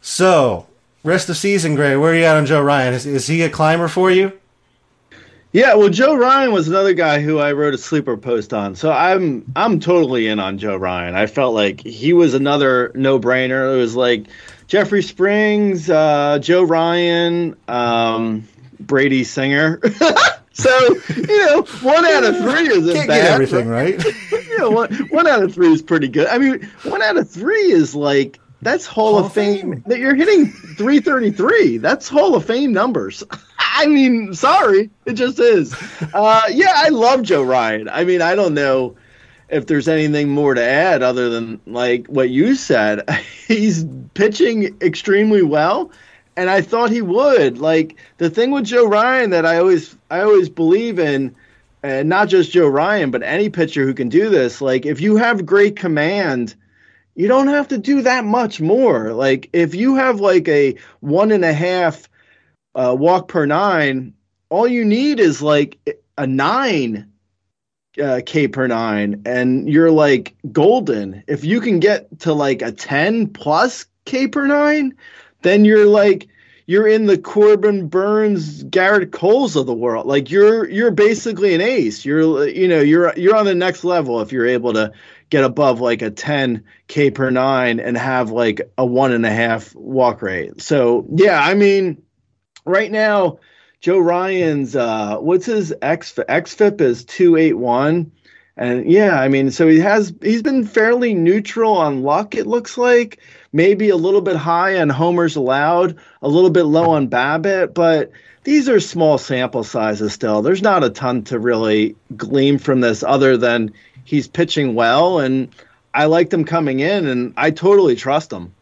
So, rest of season, Grey, where are you at on Joe Ryan? Is, is he a climber for you? Yeah, well, Joe Ryan was another guy who I wrote a sleeper post on. So I'm I'm totally in on Joe Ryan. I felt like he was another no brainer. It was like Jeffrey Springs, uh, Joe Ryan, um, Brady Singer. so you know, one out of three isn't Can't bad. get everything right. yeah, one, one out of three is pretty good. I mean, one out of three is like that's Hall, of, of Fame. Fame. That you're hitting 333. That's Hall of Fame numbers. I mean, sorry, it just is. Uh, yeah, I love Joe Ryan. I mean, I don't know if there's anything more to add other than like what you said. He's pitching extremely well, and I thought he would. Like the thing with Joe Ryan that I always I always believe in, and not just Joe Ryan, but any pitcher who can do this. Like if you have great command you don't have to do that much more. Like if you have like a one and a half uh, walk per nine, all you need is like a nine uh, K per nine, and you're like golden. If you can get to like a ten plus K per nine, then you're like you're in the Corbin Burnes, Gerrit Coles of the world. Like you're you're basically an ace. You're you know you're you're on the next level if you're able to get above like a 10 k per nine and have like a one and a half walk rate. So yeah, I mean, right now Joe Ryan's uh, what's his X XFIP is two eight one. And yeah, I mean, so he has he's been fairly neutral on luck. It looks like maybe a little bit high on homers allowed, a little bit low on BABIP, but these are small sample sizes still. There's not a ton to really glean from this other than he's pitching well, and I like him coming in, and I totally trust him.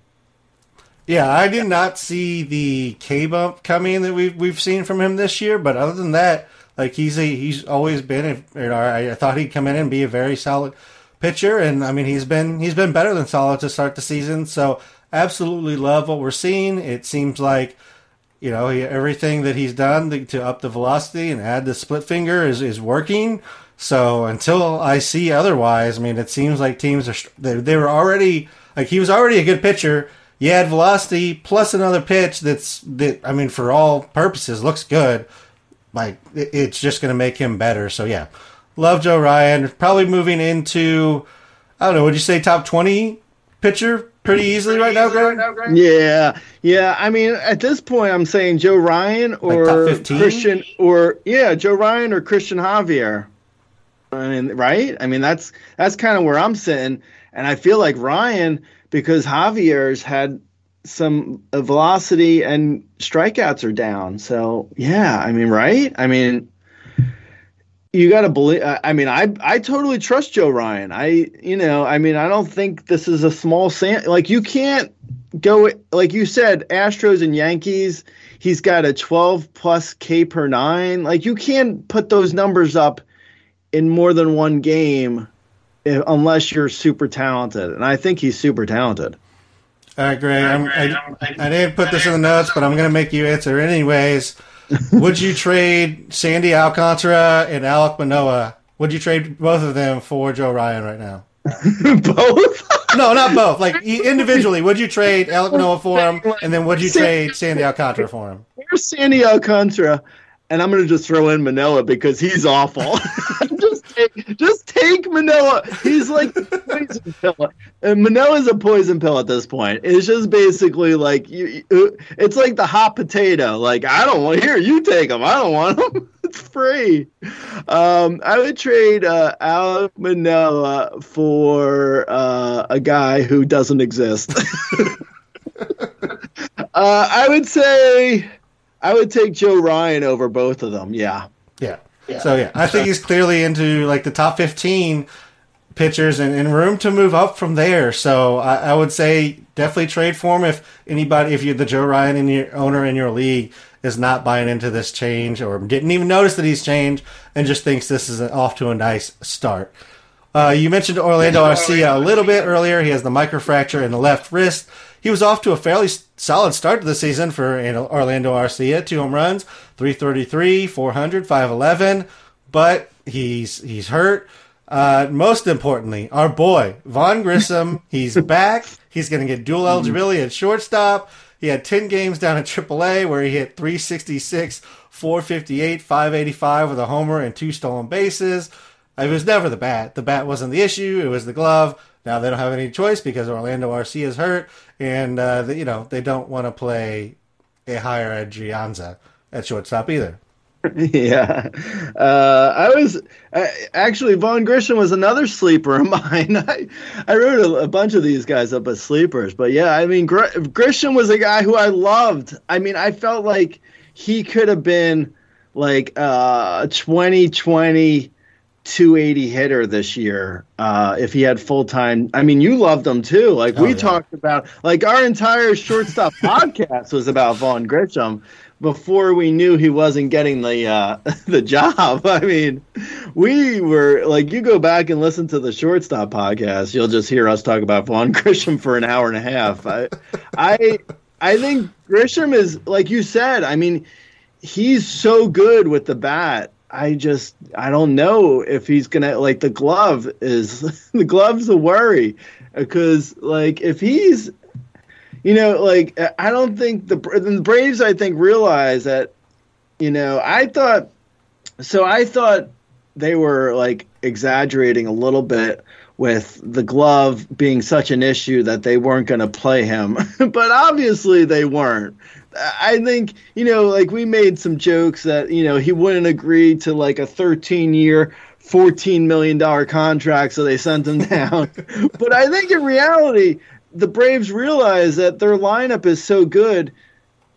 Yeah, I did not see the K bump coming that we've we've seen from him this year, but other than that, like he's a he's always been. A, I thought he'd come in and be a very solid pitcher, and I mean he's been he's been better than solid to start the season. So absolutely love what we're seeing. It seems like you know he, everything that he's done to, up the velocity and add the split finger is is working. So until I see otherwise, I mean, it seems like teams are they, they were already like he was already a good pitcher. You add velocity plus another pitch that's that I mean, for all purposes, looks good. Like it, it's just going to make him better. So yeah, love Joe Ryan. Probably moving into I don't know. Would you say top twenty pitcher pretty easily right now, Greg? Yeah, yeah. I mean, at this point, I'm saying Joe Ryan or top 15? Christian, or yeah, Joe Ryan or Christian Javier. I mean, right? I mean, that's that's kind of where I'm sitting, and I feel like Ryan because Javier's had some uh, velocity and strikeouts are down. So yeah, I mean, right? I mean, you got to believe. I I mean, I I totally trust Joe Ryan. I you know, I mean, I don't think this is a small sam. Like you can't go like you said, Astros and Yankees. He's got a 12 plus K per nine. Like you can't put those numbers up in more than one game if, unless you're super talented. And I think he's super talented. All right, Greg. I'm, I, I didn't put this in the notes, but I'm going to make you answer anyways. Would you trade Sandy Alcantara and Alek Manoah? Would you trade both of them for Joe Ryan right now? Both. No, not both. Like individually, would you trade Alek Manoah for him, and then would you trade Sandy Alcantara for him? Here's Sandy Alcantara, and I'm gonna just throw in Manoah because he's awful. just take, just take Manoah. He's like poison pill. And a poison pill at this point. It's just basically like you. you- It's like the hot potato. Like I don't want here. You take him. I don't want him. It's free. Um, I would trade uh, Alek Manoah for uh, a guy who doesn't exist. uh, I would say I would take Joe Ryan over both of them. Yeah. Yeah. So yeah, I think he's clearly into like the top 15 pitchers and, and room to move up from there. So I, I would say definitely trade for him if anybody, if you're the Joe Ryan in your owner in your league is not buying into this change or didn't even notice that he's changed and just thinks this is off to a nice start. Uh, you mentioned Orlando Arcia a little bit earlier. He has the microfracture in the left wrist. He was off to a fairly solid start to the season for Orlando Arcia. Two home runs, 333, 400, 511. But he's he's hurt. Uh, most importantly, our boy Vaughn Grissom. He's back. He's going to get dual eligibility at shortstop. He had 10 games down at AAA where he hit 366, 458, 585 with a homer and two stolen bases. It was never the bat. The bat wasn't the issue. It was the glove. Now they don't have any choice because Orlando Arcia is hurt, and uh, they, you know they don't want to play Ehire Adrianza at shortstop either. yeah. Uh, I was actually Vaughn Grissom was another sleeper of mine. I, I wrote a, a bunch of these guys up as sleepers, but yeah, I mean Gr- Grissom was a guy who I loved. I mean, I felt like he could have been like uh, a 2020 280 hitter this year uh, if he had full time. I mean, you loved him too. Like Oh, we yeah. talked about, like our entire shortstop podcast was about Vaughn Grissom before we knew he wasn't getting the uh, the job. I mean, we were like, you go back and listen to the shortstop podcast, you'll just hear us talk about Vaughn Grissom for an hour and a half. I, I, I think Grissom is like you said. I mean, he's so good with the bat. I just I don't know if he's gonna like the glove is the glove's a worry. Because like if he's you know like I don't think the the Braves I think realize that you know I thought so I thought they were like exaggerating a little bit with the glove being such an issue that they weren't going to play him. But obviously they weren't I think you know, like we made some jokes that you know he wouldn't agree to like a 13 year, 14 million dollar contract, so they sent him down. but I think in reality, the Braves realize that their lineup is so good,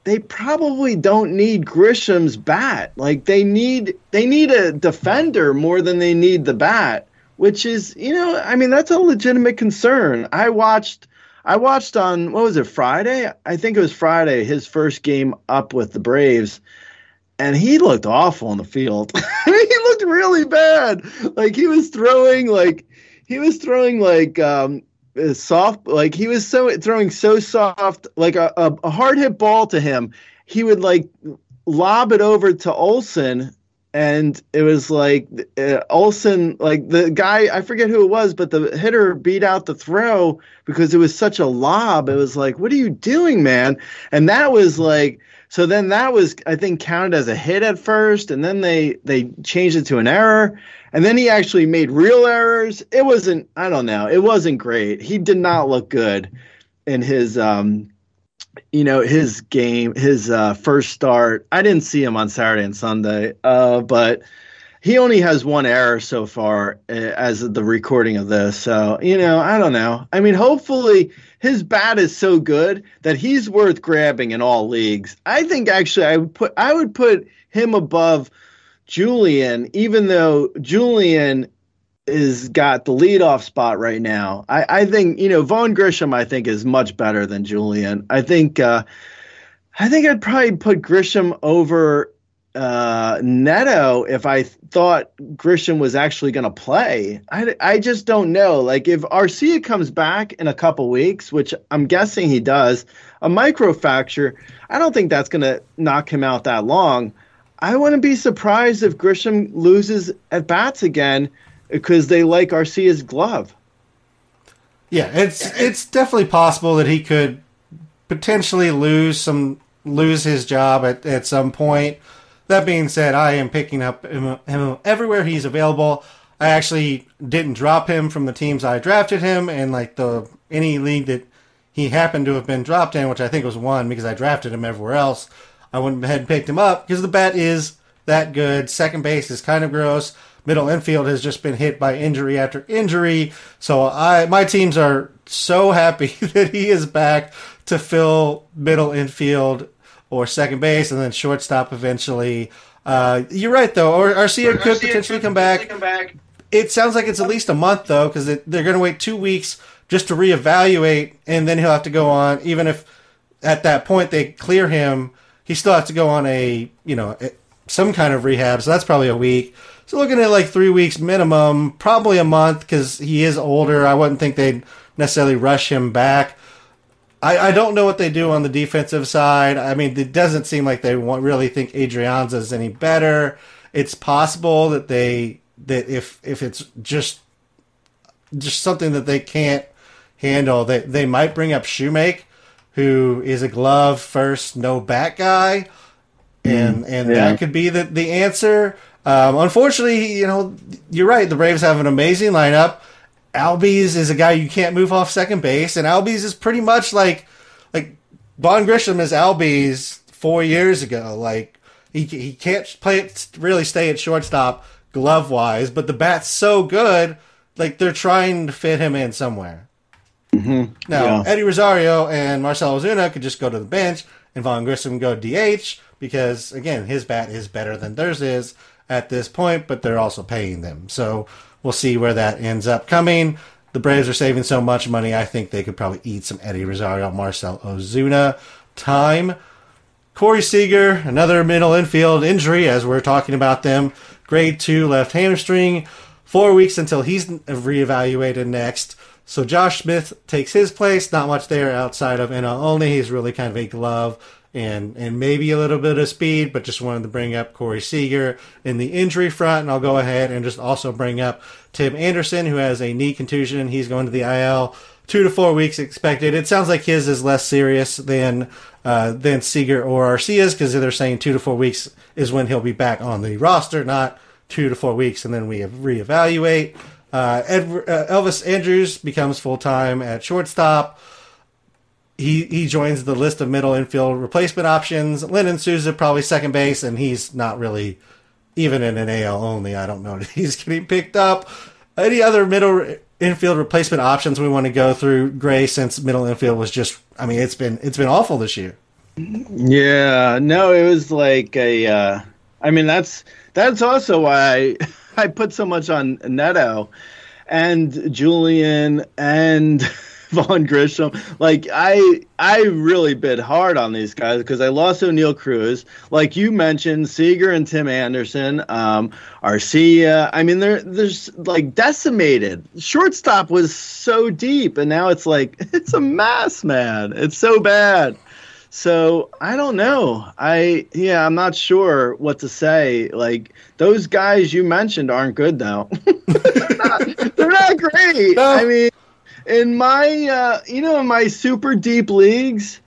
they probably don't need Grissom's bat. Like they need they need a defender more than they need the bat, which is you know, I mean that's a legitimate concern. I watched. I watched on what was it Friday? I think it was Friday. His first game up with the Braves, and he looked awful in the field. He looked really bad. Like he was throwing like he was throwing like um soft. Like he was so throwing so soft. Like a, a hard hit ball to him, he would like lob it over to Olson. And it was like uh, Olson, like the guy, I forget who it was, but the hitter beat out the throw because it was such a lob. It was like, what are you doing, man? And that was like, so then that was, I think, counted as a hit at first, and then they they changed it to an error, and then he actually made real errors. It wasn't, I don't know, it wasn't great. He did not look good in his, um, you know, his game, his uh, first start. I didn't see him on Saturday and Sunday, uh, but he only has one error so far uh, as of the recording of this. So, you know, I don't know. I mean, hopefully his bat is so good that he's worth grabbing in all leagues. I think actually I would put I would put him above Julien, even though Julien is got the leadoff spot right now. I, I think, you know, Vaughn Grissom I think is much better than Julien. I think uh I think I'd probably put Grissom over uh, Neto if I thought Grissom was actually going to play. I, I just don't know. Like if Arcia comes back in a couple weeks, which I'm guessing he does, a microfracture, I don't think that's going to knock him out that long. I wouldn't be surprised if Grissom loses at bats again because they like Arcia's glove. Yeah, it's it's definitely possible that he could potentially lose some lose his job at, at some point. That being said, I am picking up him, him everywhere he's available. I actually didn't drop him from the teams I drafted him, and like the any league that he happened to have been dropped in, which I think was one because I drafted him everywhere else. I went ahead and picked him up because the bat is that good. Second base is kind of gross. Middle infield has just been hit by injury after injury. So I my teams are so happy that he is back to fill middle infield or second base and then shortstop eventually. Uh, you're right though. Or Arcia could potentially come back. It sounds like it's at least a month though, because they're going to wait two weeks just to reevaluate, and then he'll have to go on. Even if at that point they clear him, he still has to go on a you know some kind of rehab. So that's probably a week. So looking at like three weeks minimum, probably a month because he is older. I wouldn't think they'd necessarily rush him back. I, I don't know what they do on the defensive side. I mean, it doesn't seem like they want, really think Adrianza is any better. It's possible that they that if if it's just just something that they can't handle, they they might bring up Shewmake, who is a glove first, no bat guy, and and yeah. that could be the the answer. Um, unfortunately, you know, you're right. The Braves have an amazing lineup. Albies is a guy you can't move off second base, and Albies is pretty much like like Vaughn Grissom is Albies four years ago. Like He he can't play it really stay at shortstop glove wise, but the bat's so good, like they're trying to fit him in somewhere. Now Yeah. Eddie Rosario and Marcelo Ozuna could just go to the bench, and Vaughn Grissom go DH because again his bat is better than theirs is at this point, but they're also paying them. So we'll see where that ends up coming. The Braves are saving so much money, I think they could probably eat some Eddie Rosario, Marcell Ozuna time. Corey Seager, another middle infield injury, as we're talking about them. Grade two left hamstring. Four weeks until he's reevaluated next. So Josh Smith takes his place. Not much there outside of NL only. He's really kind of a glove and and maybe a little bit of speed, but just wanted to bring up Corey Seager in the injury front. And I'll go ahead and just also bring up Tim Anderson, who has a knee contusion. He's going to the IL. Two to four weeks expected. It sounds like his is less serious than uh, than Seager or Arcia's because they're saying two to four weeks is when he'll be back on the roster, not two to four weeks, and then we reevaluate. Uh, Ed, uh, Elvis Andrus becomes full time at shortstop. He he joins the list of middle infield replacement options. Lenyn Sosa probably second base, and he's not really even in an AL only. I don't know he's getting picked up. Any other middle infield replacement options we want to go through, Grey? Since middle infield was just, I mean, it's been it's been awful this year. Yeah, no, it was like a. Uh, I mean, that's that's also why I, I put so much on Neto and Julien and Vaughn Grissom. Like I, I really bid hard on these guys because I lost Oneil Cruz, like you mentioned, Seager and Tim Anderson, um, Arcia. I mean, they're there's like decimated. Shortstop was so deep, and now it's like it's a mess, man. It's so bad. So I don't know. I yeah, I'm not sure what to say. Like those guys you mentioned aren't good though. they're, not, they're not great. No. I mean, in my uh, you know in my super deep leagues,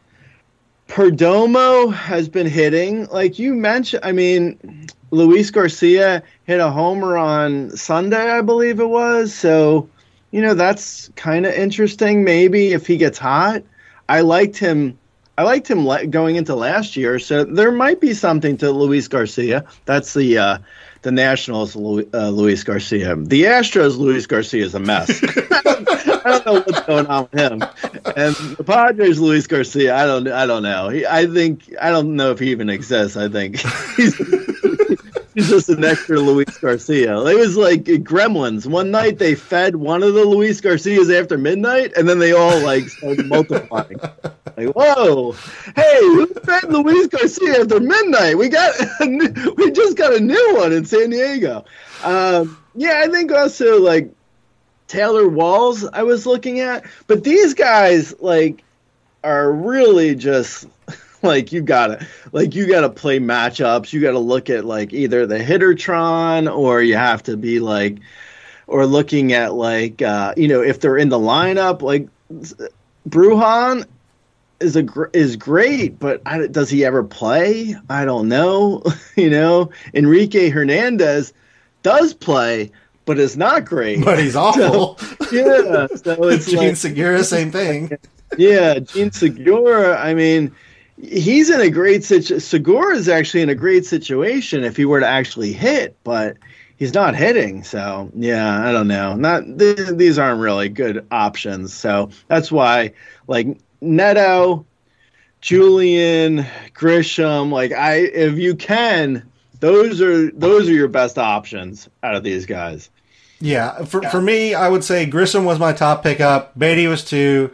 Perdomo has been hitting. Like you mentioned, I mean, Luis Garcia hit a homer on Sunday, I believe it was. So you know that's kind of interesting. Maybe if he gets hot, I liked him. I liked him le- going into last year, so there might be something to Luis Garcia. That's the uh, the Nationals, Lu- uh, Luis Garcia. The Astros, Luis Garcia is a mess. I, don't, I don't know what's going on with him. And the Padres, Luis Garcia. I don't. I don't know. He, I think. I don't know if he even exists. I think he's. He's just an extra Luis Garcia. It was like Gremlins. One night they fed one of the Luis Garcias after midnight, and then they all like started multiplying. Like, whoa, hey, who fed Luis Garcia after midnight? We got, new, we just got a new one in San Diego. Um, yeah, I think also like Taylor Walls. I was looking at, but these guys like are really just like you gotta like you gotta play matchups you gotta look at like either the hittertron or you have to be like or looking at like uh you know if they're in the lineup like Brujan is a gr- is great but I, does he ever play i don't know you know enrique hernandez does play but is not great But he's awful. yeah so it's Jean like, Segura, same thing. yeah, Jean Segura. I mean, he's in a great situation. Segura is actually in a great situation if he were to actually hit, but he's not hitting. So yeah, I don't know. Not th- these aren't really good options. So that's why, like Neto, Julien Grissom, like I, if you can, those are those are your best options out of these guys. Yeah, for for me, I would say Grissom was my top pickup. Baty was two,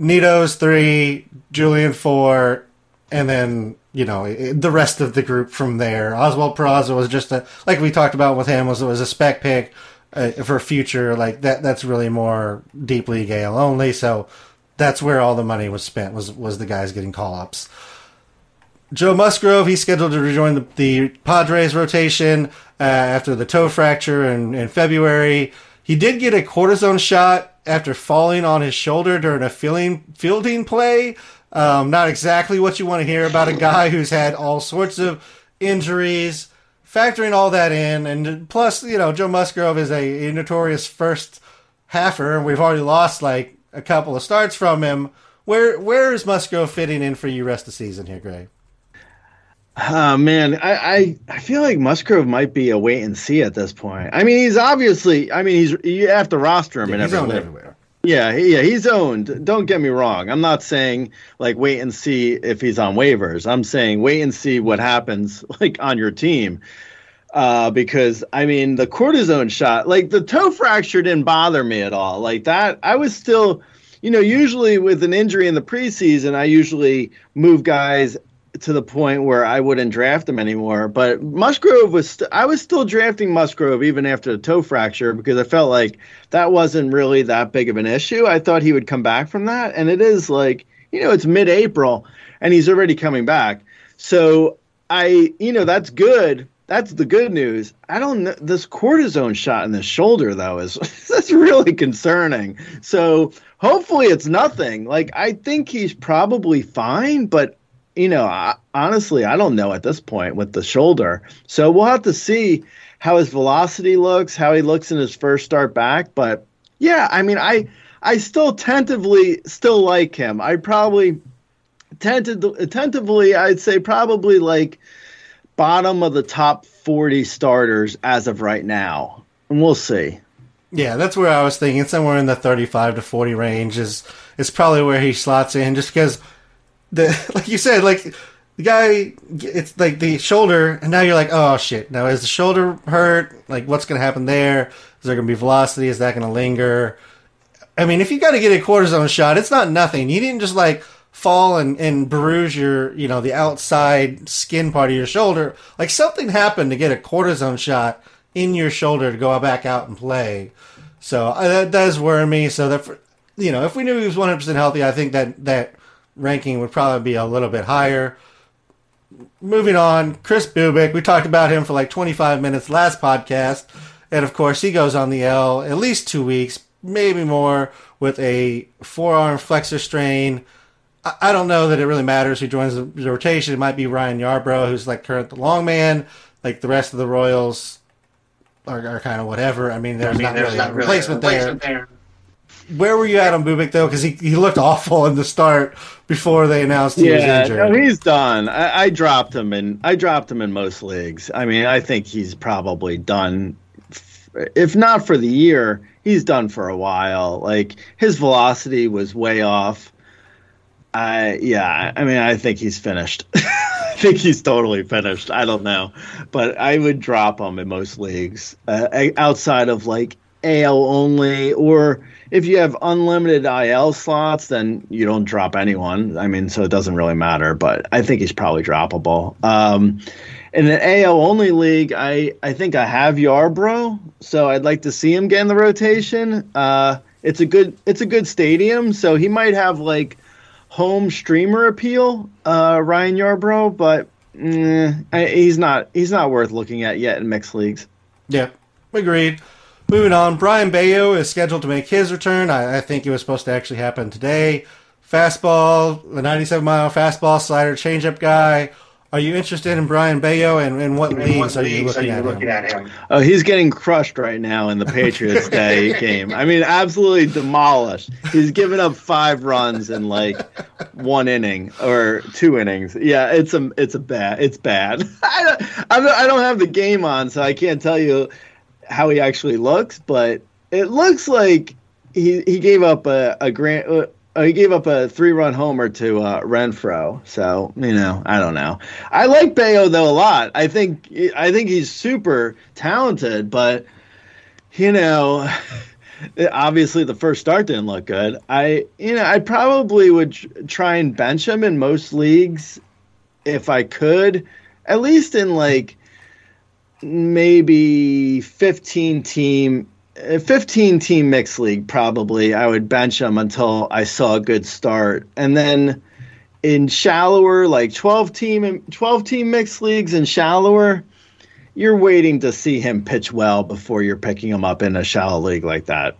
Neto's three, Julien four, and then you know the rest of the group from there. Oswald Peraza was just a like we talked about with him was was a spec pick uh, for future like that. That's really more deep league AL only. So that's where all the money was spent was was the guys getting call ups. Joe Musgrove, he's scheduled to rejoin the, the Padres rotation uh, after the toe fracture in, in February. He did get a cortisone shot after falling on his shoulder during a fielding, fielding play. Um, not exactly what you want to hear about a guy who's had all sorts of injuries. Factoring all that in, and plus, you know, Joe Musgrove is a, a notorious first halfer, and we've already lost like a couple of starts from him. Where where is Musgrove fitting in for you rest of the season here, Grey? Oh man, I, I I feel like Musgrove might be a wait and see at this point. I mean, he's obviously. I mean, he's you have to roster him Yeah, in he's every owned everywhere. Yeah, he- yeah, he's owned. Don't get me wrong. I'm not saying like wait and see if he's on waivers. I'm saying wait and see what happens like on your team. Uh, because I mean the cortisone shot, like the toe fracture didn't bother me at all. Like that, I was still, you know, usually with an injury in the preseason, I usually move guys to the point where I wouldn't draft him anymore. But Musgrove was, st- I was still drafting Musgrove even after the toe fracture because I felt like that wasn't really that big of an issue. I thought he would come back from that, and it is like, you know, it's mid-April and he's already coming back. So I, you know, that's good. That's the good news. I don't know. This cortisone shot in the shoulder, though, is that's really concerning. So hopefully it's nothing. Like I think he's probably fine, but you know, I, honestly, I don't know at this point with the shoulder. So we'll have to see how his velocity looks, how he looks in his first start back. But yeah, I mean, I I still tentatively still like him. I probably tentative, tentatively, I'd say probably like bottom of the top 40 starters as of right now. And we'll see. Yeah, that's where I was thinking. Somewhere in the 35 to 40 range is is probably where he slots in, just because the like you said, like the guy, it's like the shoulder, and now you're like, oh shit. Now is the shoulder hurt? Like, what's to happen there? Is there to be velocity? Is that to linger? I mean, if you got to get a cortisone shot, it's not nothing. You didn't just like fall and, and bruise your, you know, the outside skin part of your shoulder. Like something happened to get a cortisone shot in your shoulder to go back out and play. So uh, that does worry me. So that, for, you know, if we knew he was 100% healthy, I think that that ranking would probably be a little bit higher. Moving on, Kris Bubic. We talked about him for like 25 minutes last podcast. And of course, he goes on the L at least two weeks, maybe more, with a forearm flexor strain. I, I don't know that it really matters who joins the, rotation. It might be Ryan Yarbrough, who's like current the long man. Like the rest of the Royals are, are kind of whatever. I mean, there's not really a replacement, there. Where were you at on Bubic though? Because he, he looked awful in the start before they announced he was Yeah, injured. no, he's done. I, I dropped him in. I dropped him in most leagues. I mean, I think he's probably done. If not for the year, he's done for a while. Like his velocity was way off. I yeah. I mean, I think he's finished. I think he's totally finished. I don't know, but I would drop him in most leagues uh, outside of like AL only, or if you have unlimited IL slots, then you don't drop anyone. I mean, so it doesn't really matter. But I think he's probably droppable. Um, in an AL only league, I I think I have Yarbrough, so I'd like to see him get in the rotation. Uh, it's a good it's a good stadium, so he might have like home streamer appeal, uh, Ryan Yarbrough, but mm, I, he's not he's not worth looking at yet in mixed leagues. Yeah, agreed. Moving on, Brayan Bello is scheduled to make his return. I, I think it was supposed to actually happen today. Fastball, the 97 mile fastball slider changeup guy. Are you interested in Brayan Bello and in what leagues are you looking, at, him? Oh, he's getting crushed right now in the Patriots Day game. I mean, absolutely demolished. He's given up five runs in like one inning or two innings. Yeah, it's a it's a bad it's bad. I don't I'm not- I don't have the game on, so I can't tell you how he actually looks, but it looks like he he gave up a a grand. Uh, uh, he gave up a three-run homer to uh, Renfroe, so you know I don't know. I like Bello though a lot. I think I think he's super talented, but you know, obviously the first start didn't look good. I you know I probably would tr- try and bench him in most leagues if I could, at least in like maybe 15 team uh, 15 team mixed league probably i would bench him until i saw a good start and then in shallower like 12 team 12 team mixed leagues and shallower you're waiting to see him pitch well before you're picking him up in a shallow league like that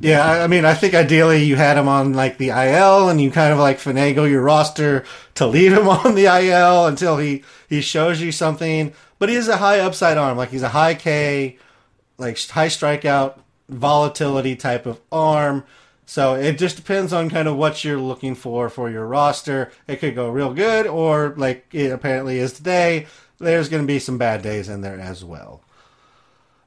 Yeah, I I mean, I think ideally you had him on like the IL, and you kind of like finagle your roster to leave him on the IL until he he shows you something. But he is a high upside arm, like he's a high K, like high strikeout volatility type of arm. So it just depends on kind of what you're looking for for your roster. It could go real good, or like it apparently is today, there's going to be some bad days in there as well.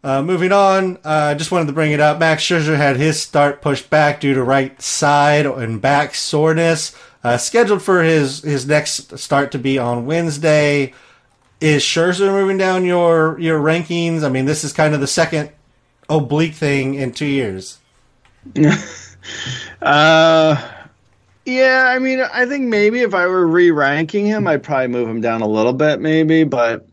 Uh, moving on, I uh, just wanted to bring it up. Max Scherzer had his start pushed back due to right side and back soreness. Uh, scheduled for his, his next start to be on Wednesday. Is Scherzer moving down your your rankings? I mean, this is kind of the second oblique thing in two years. Uh, yeah, I mean, I think maybe if I were re-ranking him, I'd probably move him down a little bit, maybe, but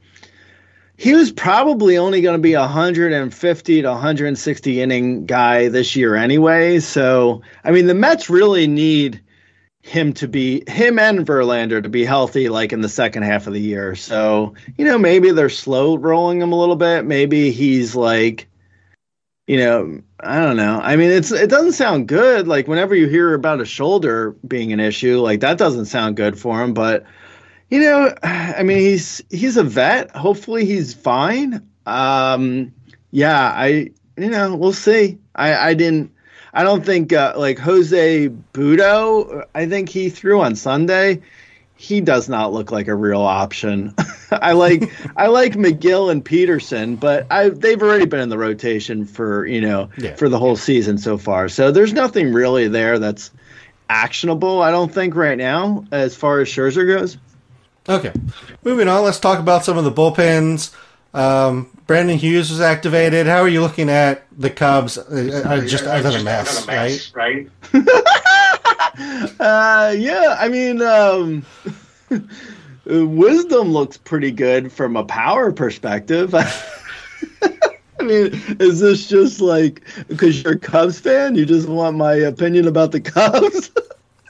he was probably only going to be a 150 to 160 inning guy this year anyway. So, I mean, the Mets really need him to be him and Verlander to be healthy like in the second half of the year. So, you know, maybe they're slow rolling him a little bit. Maybe he's like you know, I don't know. I mean, it's it doesn't sound good. Like whenever you hear about a shoulder being an issue, like that doesn't sound good for him. But you know, I mean, he's he's a vet. Hopefully, he's fine. Um, yeah, I you know, we'll see. I I didn't. I don't think uh, like Jose Butto. I think he threw on Sunday he does not look like a real option. I like I like Megill and Peterson, but I they've already been in the rotation for you know yeah. for the whole season so far. So there's nothing really there that's actionable. I don't think right now as far as Scherzer goes. Okay, moving on. Let's talk about some of the bullpens. Um, Brandon Hughes was activated. How are you looking at the Cubs? Uh, uh just other than mess, mess, right? Right. uh, yeah, I mean, um, wisdom looks pretty good from a power perspective. I mean, is this just like because you're a Cubs fan? You just want my opinion about the Cubs?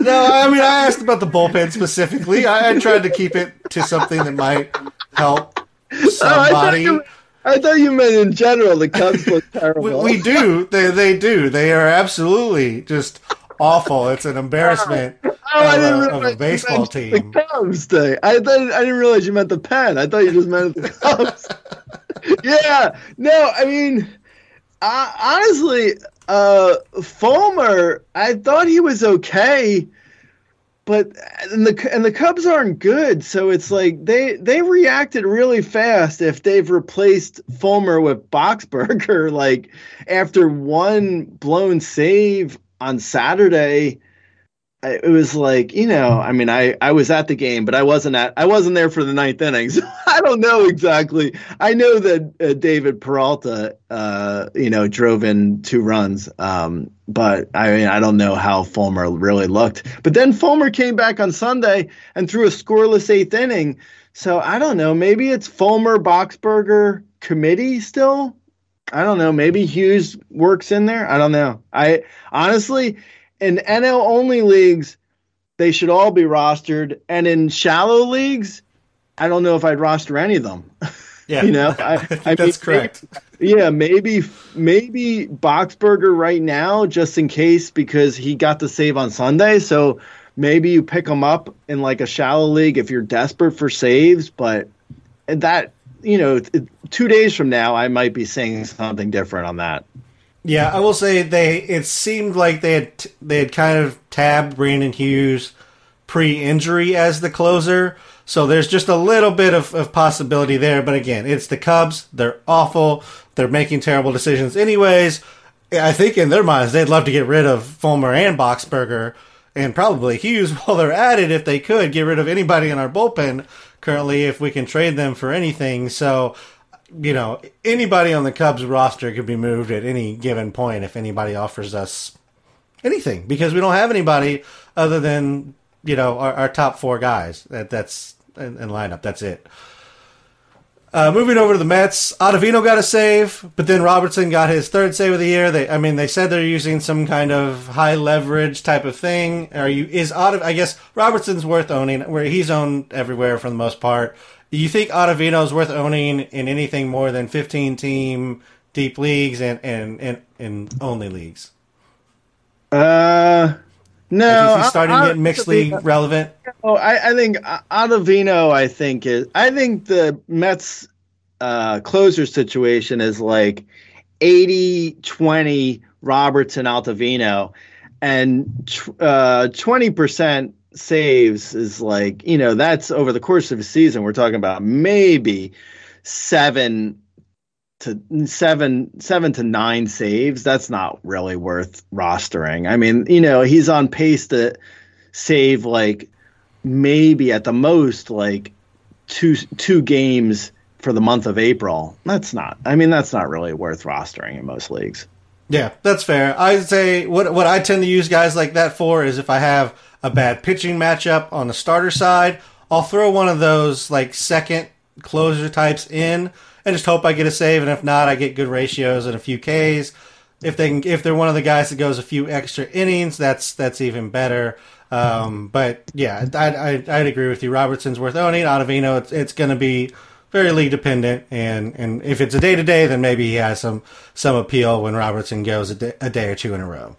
no, I mean, I asked about the bullpen specifically. I, I tried to keep it to something that might help somebody. Oh, I, thought you, meant in general the Cubs look terrible. we, we do. They they do. They are absolutely just awful. It's an embarrassment oh, I didn't of, of a baseball team. The Cubs thing. I thought I didn't realize you meant the pen. I thought you just meant the Cubs. yeah. No, I mean, honestly, uh, Fulmer. I thought he was okay, but and the and the Cubs aren't good. So it's like they they reacted really fast. If they've replaced Fulmer with Boxberger, like after one blown save on Saturday, it was like you know i mean i i was at the game but i wasn't at i wasn't there for the ninth inning i don't know exactly i know that uh, david peralta uh you know drove in two runs um but i mean i don't know how fulmer really looked but then fulmer came back on sunday and threw a scoreless eighth inning so i don't know maybe it's fulmer boxberger committee still I don't know. Maybe Hughes works in there. I don't know. I honestly, in NL only leagues, they should all be rostered, and in shallow leagues, I don't know if I'd roster any of them. Yeah, you know, I, I that's mean, correct. Maybe, yeah, maybe maybe Boxberger right now, just in case, because he got the save on Sunday. So maybe you pick him up in like a shallow league if you're desperate for saves. But that you know, two days from now, I might be saying something different on that. Yeah, I will say they. It seemed like they had they had kind of tabbed Brandon Hughes pre-injury as the closer, so there's just a little bit of, of possibility there. But again, it's the Cubs. They're awful. They're making terrible decisions, anyways. I think in their minds they'd love to get rid of Fulmer and Boxberger and probably Hughes while they're at it if they could get rid of anybody in our bullpen currently if we can trade them for anything. So, you know, anybody on the Cubs roster could be moved at any given point if anybody offers us anything because we don't have anybody other than, you know, our, our top four guys that that's in, in lineup. That's it. Uh, moving over to the Mets, Ottavino got a save, but then Robertson got his third save of the year. They, I mean, they said they're using some kind of high leverage type of thing. Are you is Ottav? I guess Robertson's worth owning, where he's owned everywhere for the most part. Do you think Ottavino's worth owning in anything more than fifteen team deep leagues and and and, and only leagues? Uh, no, like is he starting I, to get mixed league relevant? Oh, I, I think Ottavino. I think is. I think the Mets uh, closer situation is like 80-20 Robertson Ottavino. and uh, 20% saves is like, you know, that's over the course of a season. We're talking about maybe seven to seven seven to nine saves that's not really worth rostering i mean you know he's on pace to save like maybe at the most like two two games for the month of april that's not i mean that's not really worth rostering in most leagues Yeah, that's fair. I'd say what what I tend to use guys like that for is if I have a bad pitching matchup on the starter side, I'll throw one of those like second closer types in and just hope I get a save. And if not, I get good ratios and a few Ks. If they can, if they're one of the guys that goes a few extra innings, that's that's even better. Um, but yeah, I, I, I'd agree with you. Robertson's worth owning. Ottavino, it's it's going to be very league dependent, and and if it's a day to day, then maybe he has some some appeal when Robertson goes a day, a day or two in a row.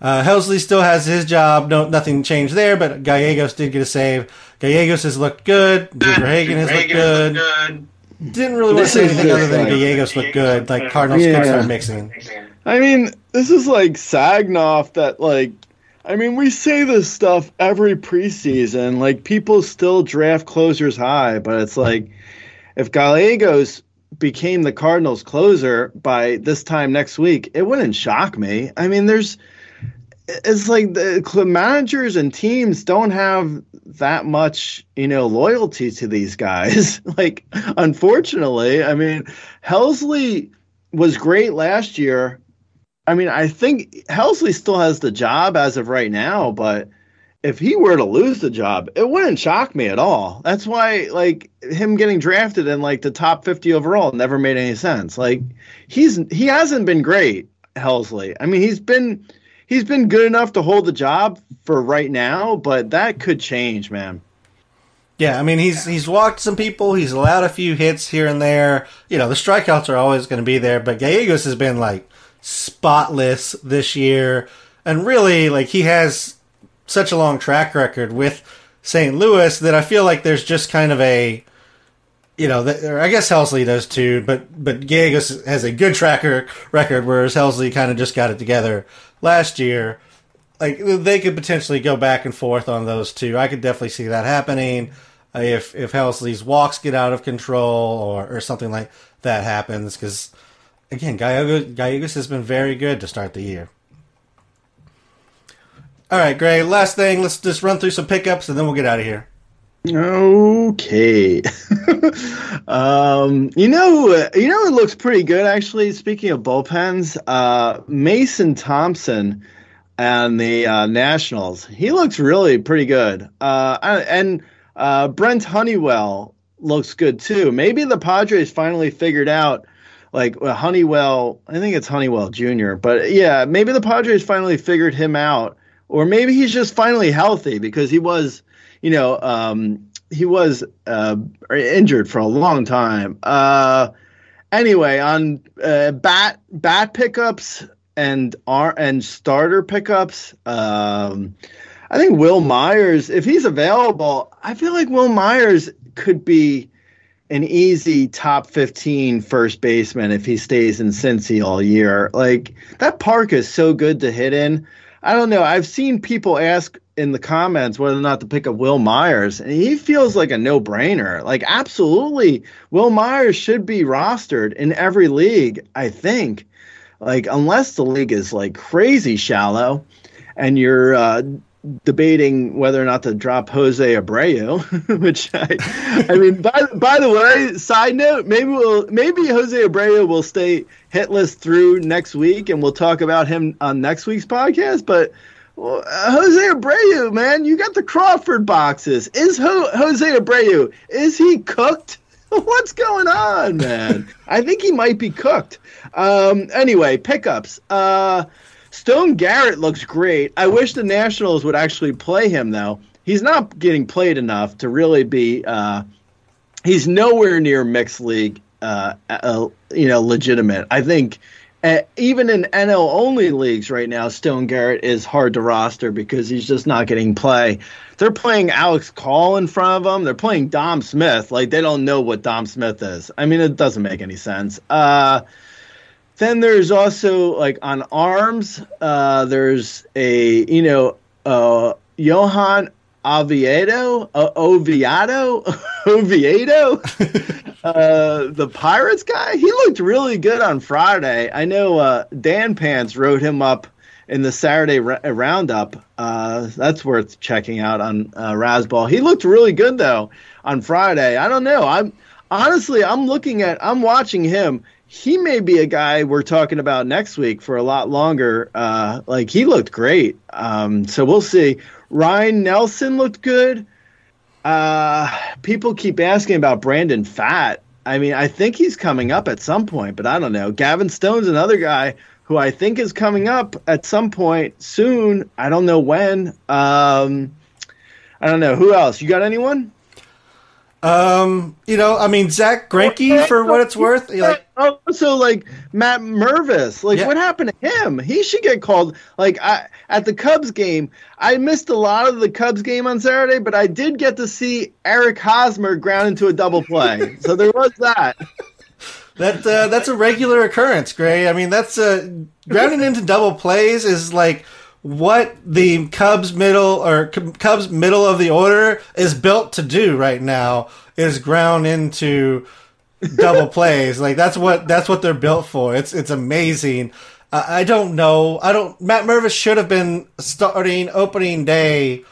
Uh, Helsley still has his job. No, nothing changed there, but Gallegos did get a save. Gallegos has looked good. Drew VerHagen has looked good. Didn't really want to This say anything other than Gallegos looked good. Like Cardinals Yeah. could start mixing. I mean, this is like Sagnoff that like I mean, we say this stuff every preseason. Like people still draft closers high, but it's like if Gallegos became the Cardinals closer by this time next week, it wouldn't shock me. I mean, there's it's like the managers and teams don't have that much, you know, loyalty to these guys. like, unfortunately, I mean, Helsley was great last year. I mean, I think Helsley still has the job as of right now, but if he were to lose the job, it wouldn't shock me at all. That's why, like, him getting drafted in like the top fifty overall never made any sense. Like, he's he hasn't been great, Helsley. I mean, he's been he's been good enough to hold the job for right now, but that could change, man. Yeah, I mean he's he's walked some people. He's allowed a few hits here and there. You know the strikeouts are always going to be there, but Gallegos has been like spotless this year, and really like he has such a long track record with St. Louis that I feel like there's just kind of a you know, th- or I guess Helsley does too, but but Gallegos has a good tracker record, whereas Helsley kind of just got it together last year. Like they could potentially go back and forth on those two. I could definitely see that happening uh, if if Helsley's walks get out of control or or something like that happens. Because again, Gallegos, has been very good to start the year. All right, Grey. Last thing, let's just run through some pickups and then we'll get out of here. Okay. um, you know, you know, it looks pretty good actually. Speaking of bullpens, uh, Mason Thompson and the uh, Nationals, he looks really pretty good. Uh, and uh, Brent Honeywell looks good too. Maybe the Padres finally figured out. Like uh, Honeywell, I think it's Honeywell Jr., but yeah, maybe the Padres finally figured him out, or maybe he's just finally healthy because he was, you know, um, he was uh, injured for a long time. Uh, anyway, on uh, bat bat pickups and ar- and starter pickups, um, I think Wil Myers, if he's available, I feel like Wil Myers could be an easy top 15 first baseman if he stays in Cincy all year. Like that park is so good to hit in. I don't know. I've seen people ask in the comments whether or not to pick up Wil Myers, and he feels like a no-brainer. Like absolutely, Wil Myers should be rostered in every league. I think, like unless the league is like crazy shallow, and you're uh, debating whether or not to drop Jose Abreu, which I, I mean, by by the way, side note, maybe we'll maybe Jose Abreu will stay hitless through next week, and we'll talk about him on next week's podcast. But well, uh, Jose Abreu, man, you got the Crawford boxes. Is Ho- Jose Abreu is he cooked? What's going on, man? I think he might be cooked. Um, anyway, pickups. Uh, Stone Garrett looks great. I wish the Nationals would actually play him though. He's not getting played enough to really be. Uh, he's nowhere near mixed league. Uh, uh, you know, legitimate. I think uh, even in NL only leagues right now, Stone Garrett is hard to roster because he's just not getting play. They're playing Alex Call in front of him. They're playing Dom Smith. Like they don't know what Dom Smith is. I mean, it doesn't make any sense. Uh, then there's also like on arms. Uh, there's a you know uh, Johan Oviedo, uh, Oviedo, Oviedo, uh, the Pirates guy. He looked really good on Friday. I know uh, Dan Pants wrote him up in the Saturday ra- roundup. Uh, that's worth checking out on uh, Razzball. He looked really good though on Friday. I don't know. I'm honestly I'm looking at I'm watching him. He may be a guy we're talking about next week for a lot longer. Uh, like he looked great. Um, so we'll see. Ryan Nelson looked good. Uh, people keep asking about Brandon Pfaadt. I mean, I think he's coming up at some point, but I don't know. Gavin Stone's another guy who I think is coming up at some point soon. I don't know when. Um, I don't know. Who else? You got anyone? Um, you know, I mean, Zack Greinke, for what it's worth, like Oh, so like Matt Mervis, like Yeah. what happened to him? He should get called. Like I at the Cubs game, I missed a lot of the Cubs game on Saturday, but I did get to see Eric Hosmer ground into a double play. so there was that. that uh, that's a regular occurrence, Grey. I mean, that's uh, grounding into double plays is like what the Cubs middle or Cubs middle of the order is built to do right now is ground into double plays. Like that's what that's what they're built for. It's it's amazing. I I don't know. I don't. Matt Mervis should have been starting opening day,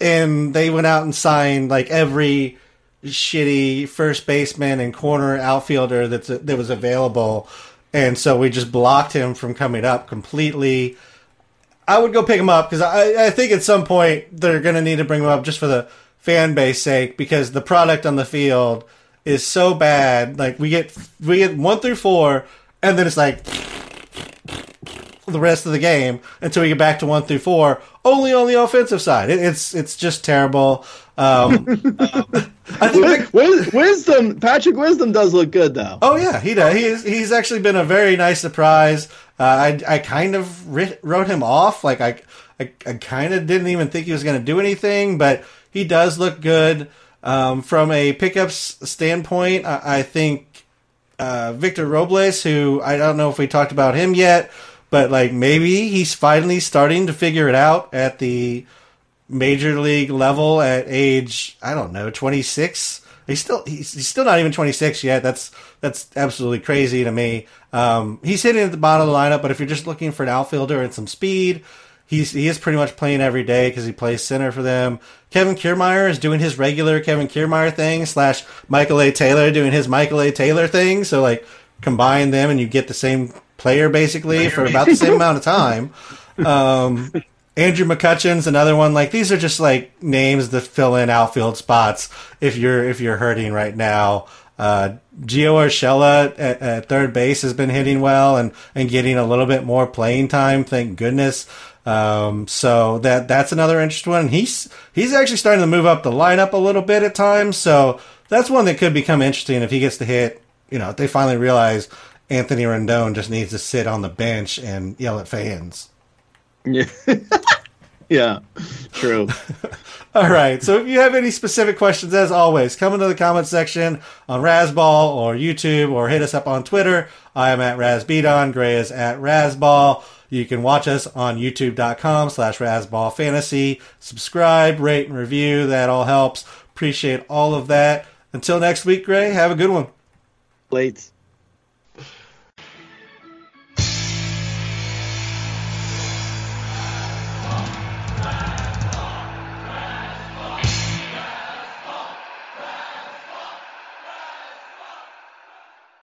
and they went out and signed like every shitty first baseman and corner outfielder that's that was available, and so we just blocked him from coming up completely. I would go pick him up because I, I think at some point they're going to need to bring him up just for the fan base sake because the product on the field is so bad. Like we get we get one through four, and then it's like the rest of the game until we get back to one through four. Only on the offensive side, it, it's it's just terrible. Um, I think Wis- Wisdom, Patrick Wisdom does look good though. Oh yeah, he does. He's he's actually been a very nice surprise. Uh, I I kind of wrote him off. Like I I, I kind of didn't even think he was going to do anything, but he does look good. Um, from a pickups standpoint, I, I think uh, Victor Robles, who I don't know if we talked about him yet, but like maybe he's finally starting to figure it out at the major league level at age I don't know 26. He's still he's, he's still not even 26 yet. That's that's absolutely crazy to me. Um, he's hitting at the bottom of the lineup, but if you're just looking for an outfielder and some speed, he's he is pretty much playing every day because he plays center for them. Kevin Kiermaier is doing his regular Kevin Kiermaier thing slash Michael A. Taylor doing his Michael A. Taylor thing. So like combine them and you get the same player basically for about the same amount of time. Um, Andrew McCutchen's another one. Like these are just like names that fill in outfield spots if you're if you're hurting right now. Uh, Gio Urshela at, at third base has been hitting well and, and getting a little bit more playing time. Thank goodness. Um, so that that's another interesting one. He's he's actually starting to move up the lineup a little bit at times. So that's one that could become interesting if he gets to hit. You know, if they finally realize Anthony Rendon just needs to sit on the bench and yell at fans. Yeah, yeah, true. All right. So if you have any specific questions, as always, come into the comment section on Razzball or YouTube or hit us up on Twitter. I am at RazBeaton. Grey is at Razzball. You can watch us on youtube.com slash Razzball Fantasy. Subscribe, rate, and review. That all helps. Appreciate all of that. Until next week, Grey, have a good one. Late.